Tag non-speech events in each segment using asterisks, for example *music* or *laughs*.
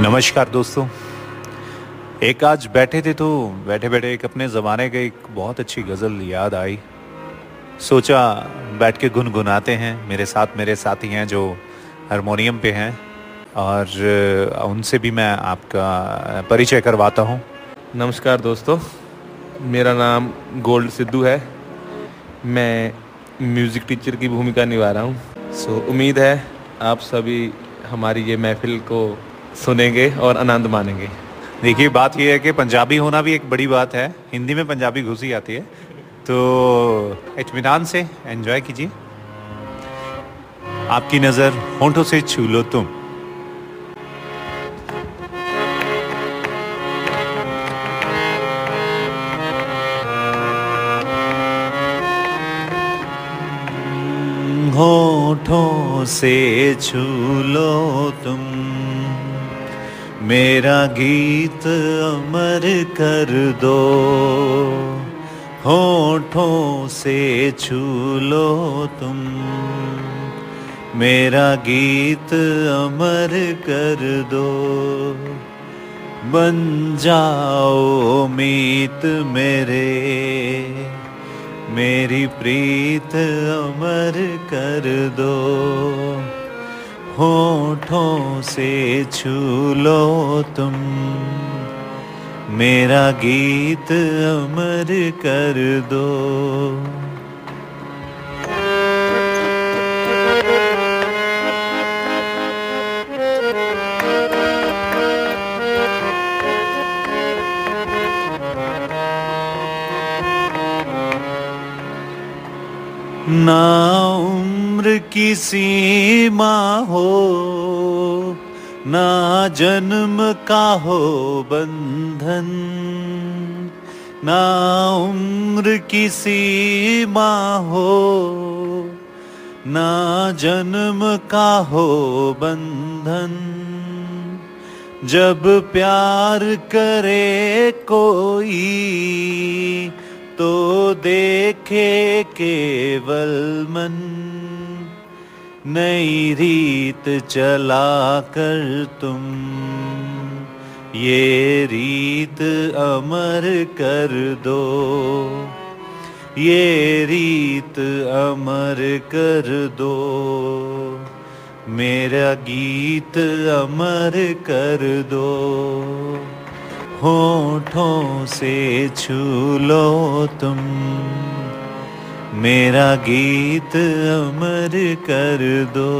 नमस्कार दोस्तों। एक आज बैठे थे तो बैठे बैठे एक अपने ज़माने का एक बहुत अच्छी गज़ल याद आई। सोचा बैठ के गुनगुनाते हैं, मेरे साथ मेरे साथी हैं जो हारमोनियम पे हैं और उनसे भी मैं आपका परिचय करवाता हूँ। नमस्कार दोस्तों, मेरा नाम गोल्ड सिद्धू है। मैं म्यूज़िक टीचर की भूमिका निभा रहा हूँ। सो, उम्मीद है आप सभी हमारी ये महफिल को सुनेंगे और आनंद मानेंगे। देखिए, बात यह है कि पंजाबी होना भी एक बड़ी बात है। हिंदी में पंजाबी घुसी आती है। तो इत्मीनान से एंजॉय कीजिए। आपकी नज़र होंठों से छू लो तुम। होठों से छू लो तुम। मेरा गीत अमर कर दो, होठों से छू लो तुम। मेरा गीत अमर कर दो, बन जाओ मीत मेरे। मेरी प्रीत अमर कर दो। होठों से छू लो तुम मेरा गीत अमर कर दो सीमा हो, ना जन्म का हो बंधन, ना उम्र की सीमा हो, ना जन्म का हो बंधन। जब प्यार करे कोई तो देखे केवल मन। नई रीत चला कर तुम ये रीत अमर कर दो ये रीत अमर कर दो मेरा गीत अमर कर दो होठों से छू लो तुम मेरा गीत अमर कर दो।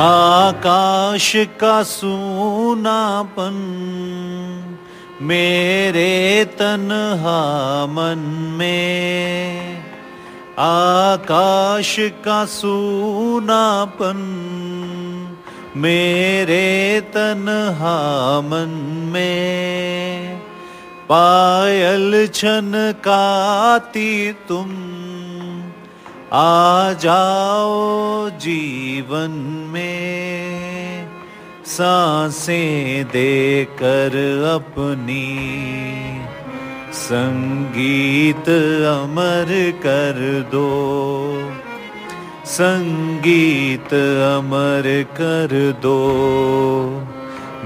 आकाश का सूनापन मेरे तन्हा मन में आकाश का सूनापन, मेरे तन्हा मन में पायल छनकाती तुम, आ जाओ जीवन में। सांसें देकर अपनी संगीत अमर कर दो संगीत अमर कर दो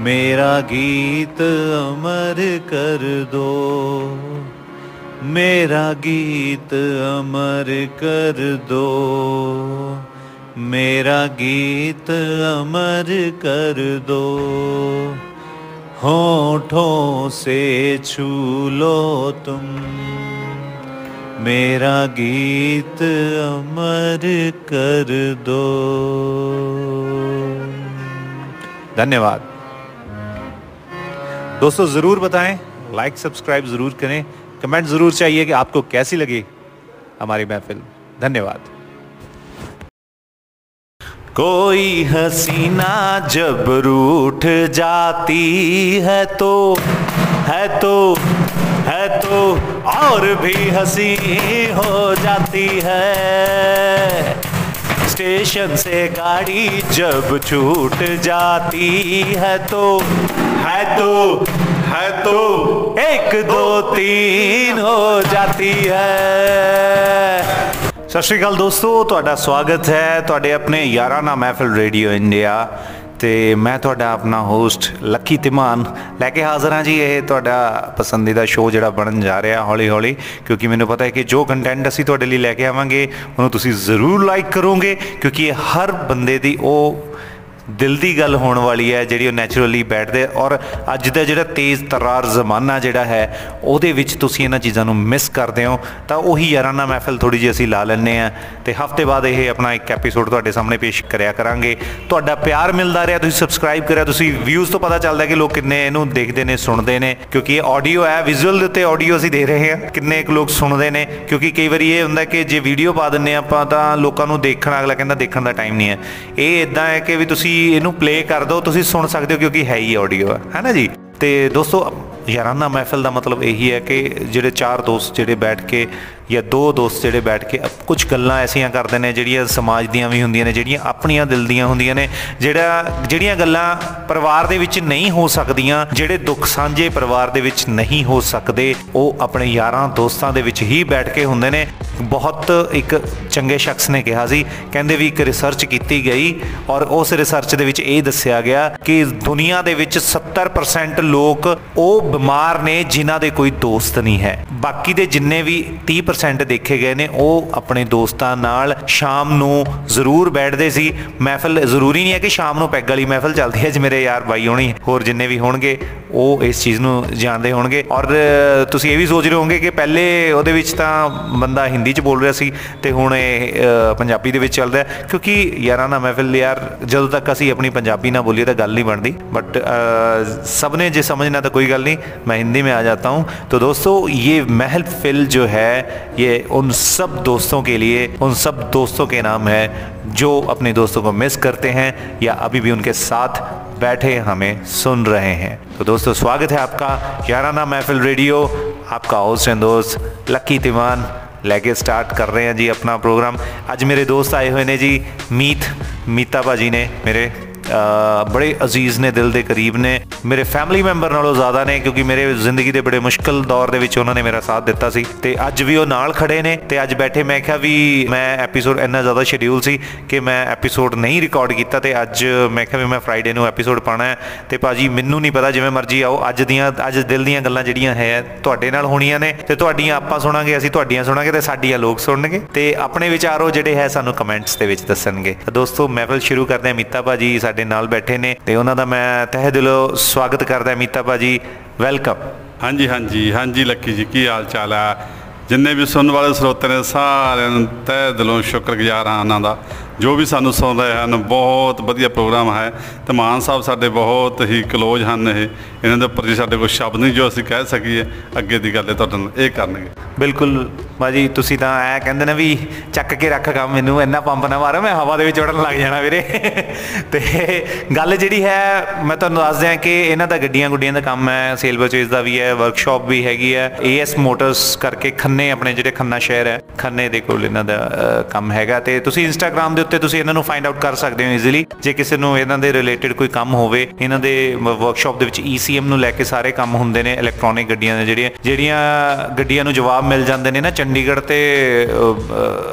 मेरा गीत अमर कर दो मेरा गीत अमर कर दो मेरा गीत अमर कर दो। होठों से छू लो तुम। मेरा गीत अमर कर दो। धन्यवाद। दोस्तों, ज़रूर बताएँ लाइक सब्सक्राइब ज़रूर करें। कमेंट ज़रूर चाहिए कि आपको कैसी लगी हमारी महफिल। धन्यवाद। कोई हसीना जब रूठ जाती है तो है तो है तो और भी हसी हो जाती है। स्टेशन से गाड़ी जब छूट जाती है तो है तो है तो एक दो तीन हो जाती है। ਸਤਿ ਸ਼੍ਰੀ ਅਕਾਲ ਦੋਸਤੋ, ਤੁਹਾਡਾ ਸਵਾਗਤ ਹੈ ਤੁਹਾਡੇ ਆਪਣੇ ਯਾਰਾਨਾ ਮਹਿਫਿਲ ਰੇਡੀਓ ਇੰਡੀਆ ਤੇ ਮੈਂ ਤੁਹਾਡਾ ਆਪਣਾ ਹੋਸਟ ਲੱਕੀ ਤਿਮਾਨ ਲੈ ਕੇ ਹਾਜ਼ਰ ਹਾਂ ਜੀ। ਇਹ ਤੁਹਾਡਾ ਪਸੰਦੀਦਾ ਸ਼ੋਅ ਜਿਹੜਾ ਬਣਨ ਜਾ ਰਿਹਾ ਹੌਲੀ ਹੌਲੀ ਕਿਉਂਕਿ ਮੈਨੂੰ ਪਤਾ ਹੈ ਕਿ ਜੋ ਕੰਟੈਂਟ ਅਸੀਂ ਤੁਹਾਡੇ ਲਈ ਲੈ ਕੇ ਆਵਾਂਗੇ, ਉਹਨੂੰ ਤੁਸੀਂ ਜ਼ਰੂਰ ਲਾਈਕ ਕਰੋਗੇ, ਕਿਉਂਕਿ ਇਹ ਹਰ ਬੰਦੇ ਦੀ ਉਹ ਦਿਲ ਦੀ ਗੱਲ ਹੋਣ ਵਾਲੀ ਹੈ ਜਿਹੜੀ ਉਹ ਨੈਚੁਰਲੀ ਬੈਠਦੇ ਔਰ ਅੱਜ ਦਾ ਜਿਹੜਾ ਤੇਜ਼ ਤਰਾਰ ਜ਼ਮਾਨਾ ਜਿਹੜਾ ਹੈ, ਉਹਦੇ ਵਿੱਚ ਤੁਸੀਂ ਇਹਨਾਂ ਚੀਜ਼ਾਂ ਨੂੰ ਮਿਸ ਕਰਦੇ ਹੋ। ਤਾਂ ਉਹੀ ਯਾਰਾਨਾ ਮਹਿਫਿਲ ਥੋੜੀ ਜਿਹੀ ਅਸੀਂ ਲਾ ਲੈਂਦੇ ਆ ਤੇ ਹਫ਼ਤੇ ਬਾਅਦ ਇਹ ਆਪਣਾ ਇੱਕ ਐਪੀਸੋਡ ਤੁਹਾਡੇ ਸਾਹਮਣੇ ਪੇਸ਼ ਕਰਿਆ ਕਰਾਂਗੇ। ਤੁਹਾਡਾ ਪਿਆਰ ਮਿਲਦਾ ਰਿਹਾ, ਤੁਸੀਂ ਸਬਸਕ੍ਰਾਈਬ ਕਰਿਆ, ਤੁਸੀਂ ਵਿਊਜ਼ ਤੋਂ ਪਤਾ ਚੱਲਦਾ ਕਿ ਲੋਕ ਕਿੰਨੇ ਇਹਨੂੰ ਦੇਖਦੇ ਨੇ, ਸੁਣਦੇ ਨੇ। ਕਿਉਂਕਿ ਇਹ ਆਡੀਓ ਹੈ ਵਿਜ਼ੂਅਲ ਦੇ ਉੱਤੇ ਆਡੀਓ ਅਸੀਂ ਦੇ ਰਹੇ ਹਾਂ। ਕਿੰਨੇ ਕੁ ਲੋਕ ਸੁਣਦੇ ਨੇ। ਕਿਉਂਕਿ ਕਈ ਵਾਰੀ ਇਹ ਹੁੰਦਾ ਕਿ ਜੇ ਵੀਡੀਓ ਪਾ ਦਿੰਨੇ ਆਪਾਂ ਤਾਂ ਲੋਕਾਂ ਨੂੰ ਦੇਖਣ, ਅਗਲਾ ਕਹਿੰਦਾ ਦੇਖਣ ਦਾ ਟਾਈਮ ਨਹੀਂ ਹੈ। ਇਹ ਇਦਾਂ ਹੈ ਕਿ ਵੀ ਤੁਸੀਂ ਇਹਨੂੰ ਪਲੇ ਕਰ ਦਿਓ ਤੁਸੀਂ ਸੁਣ ਸਕਦੇ ਹੋ ਕਿਉਂਕਿ ਹੈ ਹੀ ਆਡੀਓ ਹੈ ਹੈ ਨਾ ਜੀ? ਤੇ ਦੋਸਤੋ ਯਾਰਾਨਾ ਮਹਿਫਿਲ ਦਾ ਮਤਲਬ ਇਹੀ ਹੈ ਕਿ ਜਿਹੜੇ ਚਾਰ ਦੋਸਤ ਜਿਹੜੇ ਬੈਠ ਕੇ ਜਾਂ ਦੋ ਦੋਸਤ ਜਿਹੜੇ ਬੈਠ ਕੇ ਕੁਝ ਗੱਲਾਂ ਐਸੀਆਂ ਕਰਦੇ ਨੇ ਜਿਹੜੀਆਂ ਸਮਾਜ ਦੀਆਂ ਵੀ ਹੁੰਦੀਆਂ ਨੇ, ਜਿਹੜੀਆਂ ਆਪਣੀਆਂ ਦਿਲ ਦੀਆਂ ਹੁੰਦੀਆਂ ਨੇ, ਜਿਹੜਾ, ਜਿਹੜੀਆਂ ਗੱਲਾਂ ਪਰਿਵਾਰ ਦੇ ਵਿੱਚ ਨਹੀਂ ਹੋ ਸਕਦੀਆਂ, ਜਿਹੜੇ ਦੁੱਖ ਸਾਂਝੇ ਪਰਿਵਾਰ ਦੇ ਵਿੱਚ ਨਹੀਂ ਹੋ ਸਕਦੇ, ਉਹ ਆਪਣੇ ਯਾਰਾਂ ਦੋਸਤਾਂ ਦੇ ਵਿੱਚ ਹੀ ਬੈਠ ਕੇ ਹੁੰਦੇ ਨੇ। ਬਹੁਤ ਇੱਕ ਚੰਗੇ ਸ਼ਖਸ ਨੇ ਕਿਹਾ ਸੀ, ਕਹਿੰਦੇ ਵੀ ਇੱਕ ਰਿਸਰਚ ਕੀਤੀ ਗਈ ਔਰ ਉਸ ਰਿਸਰਚ ਦੇ ਵਿੱਚ ਇਹ ਦੱਸਿਆ ਗਿਆ ਕਿ ਦੁਨੀਆ ਦੇ ਵਿੱਚ 70% ਲੋਕ ਉਹ ਬਿਮਾਰ ਨੇ ਜਿਨ੍ਹਾਂ ਦੇ ਕੋਈ ਦੋਸਤ ਨਹੀਂ ਹੈ। ਬਾਕੀ ਦੇ ਜਿੰਨੇ ਵੀ 30% ਦੇਖੇ ਗਏ ਨੇ ਉਹ ਆਪਣੇ ਦੋਸਤਾਂ ਨਾਲ ਸ਼ਾਮ ਨੂੰ ਜ਼ਰੂਰ ਬੈਠਦੇ ਸੀ ਮਹਿਫਲ ਜ਼ਰੂਰੀ ਨਹੀਂ ਹੈ ਕਿ ਸ਼ਾਮ ਨੂੰ ਪੈਗ ਵਾਲੀ ਮਹਿਫਲ ਚੱਲਦੀ ਹੈ ਜਿ ਮੇਰੇ ਯਾਰ ਬਾਈ ਹੋਣੀ ਹੋਰ ਜਿੰਨੇ ਵੀ ਹੋਣਗੇ ਉਹ ਇਸ ਚੀਜ਼ ਨੂੰ ਜਾਣਦੇ ਹੋਣਗੇ ਔਰ ਤੁਸੀਂ ਇਹ ਵੀ ਸੋਚ ਰਹੇ ਹੋਵੋਗੇ ਕਿ ਪਹਿਲੇ ਉਹਦੇ ਵਿੱਚ ਤਾਂ ਬੰਦਾ ਹਿੰਦੀ 'ਚ ਬੋਲ ਰਿਹਾ ਸੀ ਤੇ ਹੁਣ ਇਹ ਪੰਜਾਬੀ ਦੇ ਵਿੱਚ ਚੱਲਦਾ ਕਿਉਂਕਿ ਯਾਰਾਂ ਨਾ ਮਹਿਫਿਲ ਯਾਰ ਜਦੋਂ ਤੱਕ ਅਸੀਂ ਆਪਣੀ ਪੰਜਾਬੀ ਨਾ ਬੋਲੀਏ ਤਾਂ ਗੱਲ ਨਹੀਂ ਬਣਦੀ ਬਟ सब ने जो समझना तो कोई गल नहीं मैं हिंदी में आ जाता हूँ तो दोस्तों ये महफिल जो है ये उन सब दोस्तों के लिए, उन सब दोस्तों के नाम है जो अपने दोस्तों को मिस करते हैं या अभी भी उनके साथ बैठे हमें सुन रहे हैं। तो दोस्तों, स्वागत है आपका याराना महफिल रेडियो। आपका होस्ट एंड दोस्त लक्की तिवान लेके स्टार्ट कर रहे हैं जी अपना प्रोग्राम आज मेरे दोस्त आए हुए ने जी, मीत, मीताबा जी ने मेरे ਬੜੇ ਅਜ਼ੀਜ਼ ਨੇ, ਦਿਲ ਦੇ ਕਰੀਬ ਨੇ। ਮੇਰੇ ਫੈਮਿਲੀ ਮੈਂਬਰ ਨਾਲੋਂ ਜ਼ਿਆਦਾ ਨੇ, ਕਿਉਂਕਿ ਮੇਰੇ ਜ਼ਿੰਦਗੀ ਦੇ ਬੜੇ ਮੁਸ਼ਕਲ ਦੌਰ ਦੇ ਵਿੱਚ ਉਹਨਾਂ ਨੇ ਮੇਰਾ ਸਾਥ ਦਿੱਤਾ ਸੀ। ਤੇ ਅੱਜ ਵੀ ਉਹ ਨਾਲ ਖੜੇ ਨੇ, ਤੇ ਅੱਜ ਬੈਠੇ ਮੈਂ ਕਿਹਾ ਵੀ ਮੈਂ ਐਪੀਸੋਡ ਇੰਨਾ ਜ਼ਿਆਦਾ ਸ਼ਡਿਊਲ ਸੀ ਕਿ ਮੈਂ ਐਪੀਸੋਡ ਨਹੀਂ ਰਿਕਾਰਡ ਕੀਤਾ ਤੇ ਅੱਜ ਮੈਂ ਕਿਹਾ ਵੀ ਮੈਂ ਫਰਾਈਡੇ ਨੂੰ ਐਪੀਸੋਡ ਪਾਣਾ ਹੈ। ਤੇ ਭਾਜੀ, ਮੈਨੂੰ ਨਹੀਂ ਪਤਾ, ਜਿਵੇਂ ਮਰਜ਼ੀ ਆਓ, ਅੱਜ ਦੀਆਂ, ਅੱਜ ਦਿਲ ਦੀਆਂ ਗੱਲਾਂ ਜਿਹੜੀਆਂ ਹੈ, ਤੁਹਾਡੇ ਨਾਲ ਹੋਣੀਆਂ ਨੇ। ਤੇ ਤੁਹਾਡੀਆਂ ਆਪਾਂ ਸੁਣਾਂਗੇ, ਅਸੀਂ ਤੁਹਾਡੀਆਂ ਸੁਣਾਂਗੇ ਤੇ ਸਾਡੀਆਂ ਲੋਕ ਸੁਣਨਗੇ। ਤੇ ਆਪਣੇ ਵਿਚਾਰੋ ਜਿਹੜੇ ਹੈ, ਸਾਨੂੰ ਕਮੈਂਟਸ ਦੇ ਵਿੱਚ ਦੱਸਣਗੇ। ਦੋਸਤੋ ਮਹਿਫਲ ਸ਼ੁਰੂ ਕਰਦੇ ਹਾਂ ਮੀਤਾ ਭਾਜੀ, ਸਾਡੇ ਨਾਲ ਬੈਠੇ ਨੇ ਤੇ ਉਹਨਾਂ ਦਾ ਮੈਂ ਤਹਿ ਦਿਲੋਂ ਸਵਾਗਤ ਕਰਦਾ ਮੀਤਾ ਭਾਜੀ ਵੈਲਕਮ ਹਾਂਜੀ ਹਾਂਜੀ ਹਾਂਜੀ ਲੱਕੀ ਜੀ, ਕੀ ਹਾਲ ਚਾਲ ਆ? ਜਿੰਨੇ ਵੀ ਸੁਣਨ ਵਾਲੇ ਸਰੋਤੇ ਨੇ ਸਾਰਿਆਂ ਨੂੰ ਤਹਿ ਦਿਲੋਂ ਸ਼ੁਕਰਗੁਜ਼ਾਰ ਹਾਂ ਉਹਨਾਂ ਦਾ। ਜੋ ਵੀ ਸਾਨੂੰ ਸੁਣ ਰਹੇ ਹਨ, ਬਹੁਤ ਵਧੀਆ ਪ੍ਰੋਗਰਾਮ ਹੈ। ਤੇ ਮਾਨ ਸਾਹਿਬ ਸਾਡੇ ਬਹੁਤ ਹੀ ਕਲੋਜ਼ ਹਨ ਇਹ। ਇਹਨਾਂ ਦੇ ਉੱਪਰ ਜੀ ਸਾਡੇ ਕੋਲ ਸ਼ਬਦ ਨਹੀਂ ਜੋ ਅਸੀਂ ਕਹਿ ਸਕੀਏ। ਅੱਗੇ ਦੀ ਗੱਲ ਇਹ ਤੁਹਾਡੇ ਨਾਲ ਇਹ ਕਰਨਗੇ। ਬਿਲਕੁਲ ਬਾਜੀ ਤੁਸੀਂ ਤਾਂ ਐ ਕਹਿੰਦੇ ਨੇ ਵੀ ਚੱਕ ਕੇ ਰੱਖ ਕੰਮ ਮੈਨੂੰ, ਇੰਨਾ ਪੰਪ ਨਾ ਮਾਰੋ, ਮੈਂ ਹਵਾ ਦੇ ਵਿੱਚ ਉੜਨ ਲੱਗ ਜਾਣਾ ਵੀਰੇ। ਤੇ ਗੱਲ ਜਿਹੜੀ ਹੈ, ਮੈਂ ਤੁਹਾਨੂੰ ਦੱਸ ਦਿਆਂ ਕਿ ਇਹਨਾਂ ਦਾ ਗੱਡੀਆਂ ਗੁੱਡੀਆਂ ਦਾ ਕੰਮ ਹੈ, ਸੇਲ ਪਰਚੇਸ ਦਾ ਵੀ ਹੈ ਵਰਕਸ਼ਾਪ ਵੀ ਹੈਗੀ ਹੈ। ਏਐਸ ਮੋਟਰਸ ਕਰਕੇ ਖੰਨੇ ਆਪਣੇ ਜਿਹੜੇ ਖੰਨਾ ਸ਼ਹਿਰ ਹੈ। ਖੰਨੇ ਦੇ ਕੋਲ ਇਹਨਾਂ ਦਾ ਕੰਮ ਹੈਗਾ ਤੇ ਤੁਸੀਂ ਇੰਸਟਾਗ੍ਰam ਦੇ ਉੱਤੇ ਤੁਸੀਂ ਇਹਨਾਂ ਨੂੰ ਫਾਈਂਡ ਆਊਟ ਕਰ ਸਕਦੇ ਹੋ ਈਜ਼ੀਲੀ ਜੇ ਕਿਸੇ ਨੂੰ ਇਹਨਾਂ ਦੇ ਰਿਲੇਟਡ ਕੋਈ ਕੰਮ ਹੋਵੇ, ਇਹਨਾਂ ਦੇ ਵਰਕਸ਼ਾਪ ਦੇ ਵਿੱਚ ECM ਨੂੰ ਲੈ ਕੇ ਸਾਰੇ ਕੰਮ ਹੁੰਦੇ ਨੇ ਇਲੈਕਟ੍ਰੋਨਿਕ ਗੱਡੀਆਂ ਦੇ ਜਿਹੜੀਆਂ ਜਿਹੜੀਆਂ ਗੱਡੀਆਂ ਨੂੰ ਜਵਾਬ ਮਿਲ ਜਾਂਦੇ ਨੇ ਨਾ ਚੰਡੀਗੜ੍ਹ ਤੇ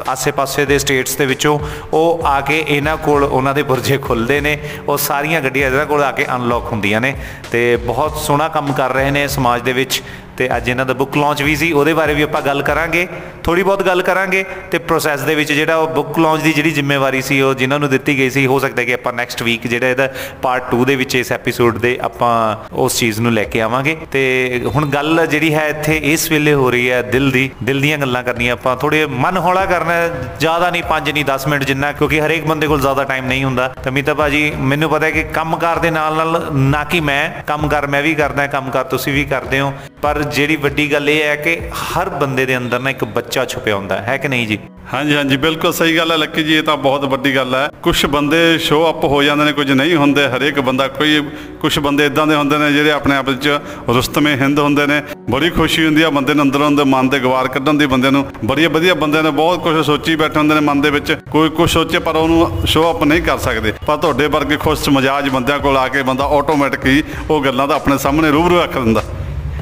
ਆਸੇ-ਪਾਸੇ ਦੇ ਸਟੇਟਸ ਦੇ ਵਿੱਚੋਂ, ਉਹ ਆ ਕੇ ਇਹਨਾਂ ਕੋਲ ਉਹਨਾਂ ਦੇ ਪੁਰਜੇ ਖੁੱਲਦੇ ਨੇ, ਉਹ ਸਾਰੀਆਂ ਗੱਡੀਆਂ ਇਹਨਾਂ ਕੋਲ ਆ ਕੇ ਅਨਲੌਕ ਹੁੰਦੀਆਂ ਨੇ ਤੇ ਬਹੁਤ ਸੋਹਣਾ ਕੰਮ ਕਰ ਰਹੇ ਨੇ ਸਮਾਜ ਦੇ ਵਿੱਚ। ਤੇ ਅੱਜ ਇਹਨਾਂ ਦਾ ਬੁੱਕ ਲਾਂਚ ਵੀ ਸੀ, ਉਹਦੇ ਬਾਰੇ ਵੀ ਆਪਾਂ ਗੱਲ ਕਰਾਂਗੇ ਥੋੜੀ ਬਹੁਤ ਗੱਲ ਕਰਾਂਗੇ ਤੇ ਪ੍ਰੋਸੈਸ ਦੇ ਵਿੱਚ ਜਿਹੜਾ ਉਹ ਬੁੱਕ ਲਾਂਚ ਦੀ ਜਿਹੜੀ ਜ਼ਿੰਮੇਵਾਰੀ ਸੀ, ਉਹ ਜਿਨ੍ਹਾਂ ਨੂੰ ਦਿੱਤੀ ਗਈ ਸੀ, ਹੋ ਸਕਦਾ ਕਿ ਆਪਾਂ ਨੈਕਸਟ ਵੀਕ ਜਿਹੜਾ ਇਹਦਾ ਪਾਰਟ 2 ਦੇ ਵਿੱਚ ਇਸ ਐਪੀਸੋਡ ਦੇ ਆਪਾਂ ਉਸ ਚੀਜ਼ ਨੂੰ ਲੈ ਕੇ ਆਵਾਂਗੇ। ਤੇ ਹੁਣ ਗੱਲ ਜਿਹੜੀ ਹੈ ਇੱਥੇ ਇਸ ਵੇਲੇ ਹੋ ਰਹੀ ਹੈ ਦਿਲ ਦੀ, ਦਿਲ ਦੀਆਂ ਗੱਲਾਂ ਕਰਨੀਆਂ ਆਪਾਂ ਥੋੜੇ ਮਨ ਹੌਲਾ ਕਰਨਾ, ਜ਼ਿਆਦਾ ਨਹੀਂ 5 ਨਹੀਂ 10 ਮਿੰਟ ਜਿੰਨਾ, ਕਿਉਂਕਿ ਹਰੇਕ ਬੰਦੇ ਕੋਲ ਜ਼ਿਆਦਾ ਟਾਈਮ ਨਹੀਂ ਹੁੰਦਾ। ਤਾਂ ਮੀਤਾ ਭਾਜੀ, ਮੈਨੂੰ ਪਤਾ ਹੈ ਕਿ ਕੰਮਕਾਰ ਦੇ ਨਾਲ ਨਾਲ ਨਾ ਕਿ ਮੈਂ, ਕੰਮਕਾਰ ਮੈਂ ਵੀ ਕਰਦਾ, ਕੰਮਕਾਰ ਤੁਸੀਂ ਵੀ ਕਰਦੇ ਹੋ। ਪਰ ਜਿਹੜੀ ਵੱਡੀ ਗੱਲ ਇਹ ਹੈ ਕਿ ਹਰ ਬੰਦੇ ਦੇ ਅੰਦਰ ਨਾ ਇੱਕ ਬੱਚਾ ਛੁਪਿਆ ਹੁੰਦਾ, ਹੈ ਕਿ ਨਹੀਂ ਜੀ? ਹਾਂਜੀ ਹਾਂਜੀ, ਬਿਲਕੁਲ ਸਹੀ ਗੱਲ ਹੈ ਲੱਕੀ ਜੀ, ਇਹ ਤਾਂ ਬਹੁਤ ਵੱਡੀ ਗੱਲ ਹੈ। ਕੁਝ ਬੰਦੇ ਸ਼ੋ ਅਪ ਹੋ ਜਾਂਦੇ ਨੇ, ਕੁਝ ਨਹੀਂ ਹੁੰਦੇ, ਹਰੇਕ ਬੰਦਾ ਕੋਈ ਕੁਝ ਬੰਦੇ ਇਦਾਂ ਦੇ ਹੁੰਦੇ ਨੇ ਜਿਹੜੇ ਆਪਣੇ ਆਪ ਵਿੱਚ ਰੁਸਤਮੇ ਹਿੰਦ ਹੁੰਦੇ ਨੇ, ਬੜੀ ਖੁਸ਼ੀ ਹੁੰਦੀ ਆ ਬੰਦੇ ਨੂੰ ਅੰਦਰੋਂ ਅੰਦਰ ਮਨ ਦੇ ਗਵਾਰ ਕੱਢਣ ਦੀ, ਬੰਦੇ ਨੂੰ ਬੜੀ ਵਧੀਆ ਬੰਦੇ ਨੇ, ਬਹੁਤ ਕੁਝ ਸੋਚੀ ਬੈਠੇ ਹੁੰਦੇ ਨੇ ਮਨ ਦੇ ਵਿੱਚ, ਕੋਈ ਕੁਝ ਸੋਚੇ ਪਰ ਉਹਨੂੰ ਸ਼ੋ ਅਪ ਨਹੀਂ ਕਰ ਸਕਦੇ। ਪਰ ਤੁਹਾਡੇ ਵਰਗੇ ਖੁਸ਼ ਮਜਾਜ ਬੰਦਿਆਂ ਕੋਲ ਆ ਕੇ ਬੰਦਾ ਆਟੋਮੈਟਿਕ ਹੀ ਉਹ ਗੱਲਾਂ ਦਾ ਆਪਣੇ ਸਾਹਮਣੇ ਰੂਬਰੂ ਰੱਖ ਦਿੰਦਾ।